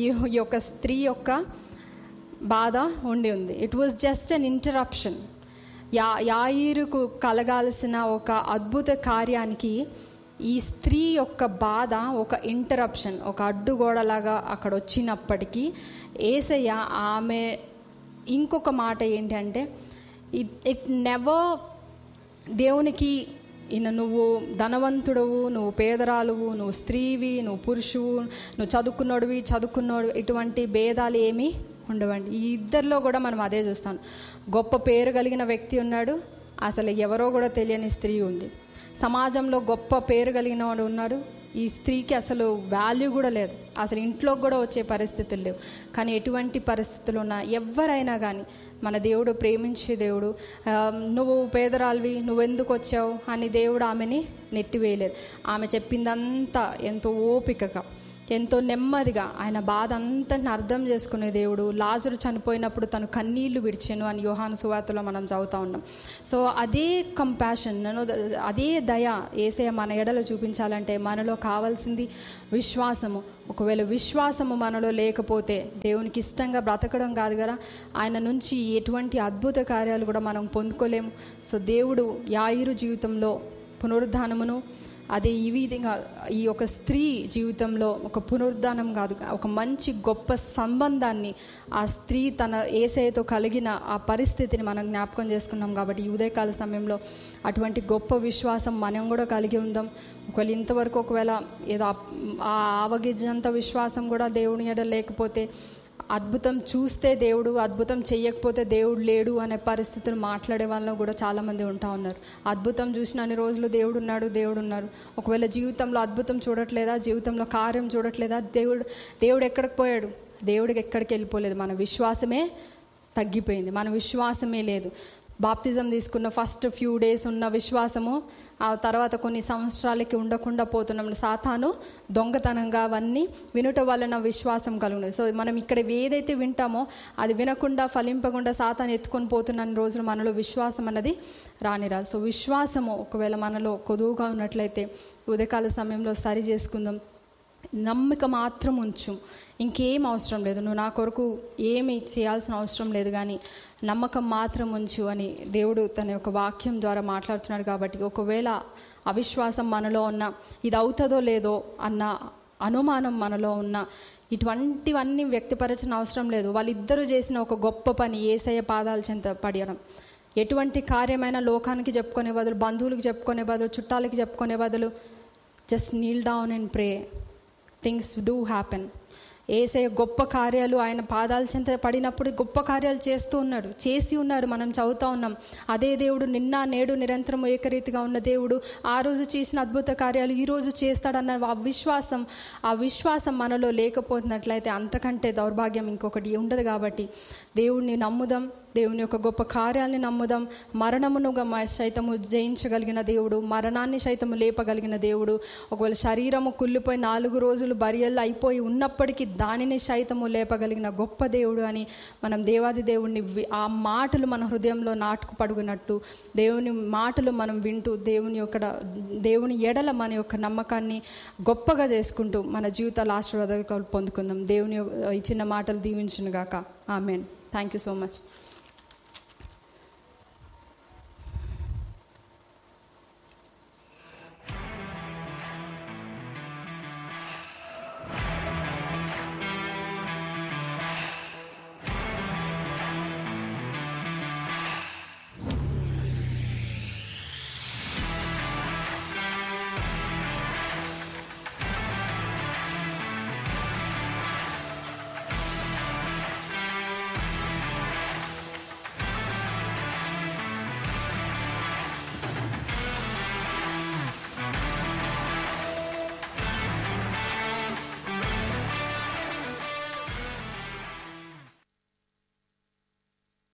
ఈ ఈ యొక్క స్త్రీ యొక్క బాధ ఉండి ఉంది. It was just an interruption yeah యాయిరుకు కలగాల్సిన ఒక అద్భుత కార్యానికి ఈ స్త్రీ యొక్క బాధ ఒక ఇంటరప్షన్ ఒక అడ్డుగోడలాగా అక్కడ వచ్చినప్పటికీ ఏసయ్య ఆమె ఇంకొక మాట ఏంటంటే ఇట్ ఇట్ నెవర్ దేవునికి ఈయన నువ్వు ధనవంతుడవు నువ్వు పేదరాలువు నువ్వు స్త్రీవి నువ్వు పురుషువు నువ్వు చదువుకున్నోడివి చదువుకున్నోడు ఇటువంటి భేదాలు ఏమీ ఉండవండి. ఈ ఇద్దరిలో కూడా మనం అదే చూస్తాం. గొప్ప పేరు కలిగిన వ్యక్తి ఉన్నాడు అసలు ఎవరో కూడా తెలియని స్త్రీ ఉంది. సమాజంలో గొప్ప పేరు కలిగిన వాడు ఉన్నాడు ఈ స్త్రీకి అసలు వాల్యూ కూడా లేదు. అసలు ఇంట్లోకి కూడా వచ్చే పరిస్థితులు లేవు. కానీ ఎటువంటి పరిస్థితులు ఉన్నా ఎవరైనా కానీ మన దేవుడు ప్రేమించే దేవుడు నువ్వు పేదరాలివి నువ్వెందుకు వచ్చావు అని దేవుడు ఆమెని నెట్టివేయలేదు. ఆమె చెప్పిందంతా ఎంతో ఓపికగా. ఎంతో నెమ్మదిగా ఆయన బాధ అంతటిని అర్థం చేసుకునే దేవుడు. లాజరు చనిపోయినప్పుడు తను కన్నీళ్ళు విడిచాను అని యోహాను సువార్తలో మనం చదువుతూ ఉన్నాం. సో అదే కంపాషన్ నేను అదే దయ ఏసే మన ఎడలో చూపించాలంటే మనలో కావాల్సింది విశ్వాసము. ఒకవేళ విశ్వాసము మనలో లేకపోతే దేవునికి ఇష్టంగా బ్రతకడం కాదు కదా. ఆయన నుంచి ఎటువంటి అద్భుత కార్యాలు కూడా మనం పొందుకోలేము. సో దేవుడు యాయిరు జీవితంలో పునరుద్ధానమును అదే ఈ విధంగా ఈ యొక్క స్త్రీ జీవితంలో ఒక పునరుద్ధానం కాదు ఒక మంచి గొప్ప సంబంధాన్ని ఆ స్త్రీ తన ఏసైతో కలిగిన ఆ పరిస్థితిని మనం జ్ఞాపకం చేసుకున్నాం కాబట్టి ఈ ఉదయకాల సమయంలో అటువంటి గొప్ప విశ్వాసం మనం కూడా కలిగి ఉందాం. ఒకవేళ ఇంతవరకు ఒకవేళ ఏదో ఆ- ఆ ఆవగిజ్జంత విశ్వాసం కూడా దేవుని ఎడ లేకపోతే అద్భుతం చూస్తే దేవుడు అద్భుతం చేయకపోతే దేవుడు లేడు అనే పరిస్థితులు మాట్లాడే వాళ్ళు కూడా చాలామంది ఉంటా ఉన్నారు. అద్భుతం చూసిన అన్ని రోజులు దేవుడు ఉన్నాడు దేవుడు ఉన్నారు. ఒకవేళ జీవితంలో అద్భుతం చూడట్లేదా జీవితంలో కార్యం చూడట్లేదా దేవుడు దేవుడు ఎక్కడికి పోయాడు? దేవుడికి ఎక్కడికి వెళ్ళిపోలేదు. మన విశ్వాసమే తగ్గిపోయింది. మన విశ్వాసమే లేదు. బాప్తిజం తీసుకున్న ఫస్ట్ ఫ్యూ డేస్ ఉన్న విశ్వాసము ఆ తర్వాత కొన్ని సంవత్సరాలకి ఉండకుండా పోతున్నాం. సాతాను దొంగతనంగా అవన్నీ వినుట వలన విశ్వాసం కలుగును. సో మనం ఇక్కడ ఏదైతే వింటామో అది వినకుండా ఫలింపకుండా సాతాను ఎత్తుకొని పోతున్న రోజున మనలో విశ్వాసం అన్నది రానిరాదు సో విశ్వాసము ఒకవేళ మనలో కొదువుగా ఉన్నట్లయితే ఉదయకాల సమయంలో సరి చేసుకుందాం. నమ్మిక మాత్రం ఉంచు. ఇంకేం అవసరం లేదు. నువ్వు నా కొరకు ఏమి చేయాల్సిన అవసరం లేదు కానీ నమ్మకం మాత్రం ఉంచు అని దేవుడు తన యొక్క వాక్యం ద్వారా మాట్లాడుతున్నాడు కాబట్టి ఒకవేళ అవిశ్వాసం మనలో ఉన్న ఇది అవుతుందో లేదో అన్న అనుమానం మనలో ఉన్న ఇటువంటివన్నీ వ్యక్తపరచిన అవసరం లేదు. వాళ్ళిద్దరూ చేసిన ఒక గొప్ప పని ఏసయ్య పాదాల చెంత పడడం ఎటువంటి కార్యమైన లోకానికి చెప్పుకునే బదులు బంధువులకు చెప్పుకునే బదులు చుట్టాలకి చెప్పుకునే బదులు just kneel down and pray things do happen ఏసే గొప్ప కార్యాలు ఆయన పాదాల చెంత పడినప్పుడు గొప్ప కార్యాలు చేస్తూ ఉన్నాడు. చేసి ఉన్నాడు మనం చదువుతూ ఉన్నాం. అదే దేవుడు నిన్న నేడు నిరంతరం ఏకరీతిగా ఉన్న దేవుడు. ఆ రోజు చేసిన అద్భుత కార్యాలు ఈరోజు చేస్తాడన్న ఆ విశ్వాసం ఆ విశ్వాసం మనలో లేకపోతున్నట్లయితే అంతకంటే దౌర్భాగ్యం ఇంకొకటి ఉండదు కాబట్టి దేవుడిని నమ్ముదాం. దేవుని యొక్క గొప్ప కార్యాలని నమ్ముదాం. మరణమునుగా సైతము జయించగలిగిన దేవుడు మరణాన్ని సైతము లేపగలిగిన దేవుడు. ఒకవేళ శరీరము కుళ్ళిపోయి నాలుగు రోజులు బరియలు అయిపోయి ఉన్నప్పటికీ దానిని సైతము లేపగలిగిన గొప్ప దేవుడు అని మనం దేవాది దేవుణ్ణి ఆ మాటలు మన హృదయంలో నాటుకు పడుగునట్టు దేవుని మాటలు మనం వింటూ దేవుని యొక్క దేవుని ఎడల మన యొక్క నమ్మకాన్ని గొప్పగా చేసుకుంటూ మన జీవితాల ఆశీర్వాదాలు పొందుకుందాం. దేవుని ఈ చిన్న మాటలు దీవించును గాక amen. Thank you so much.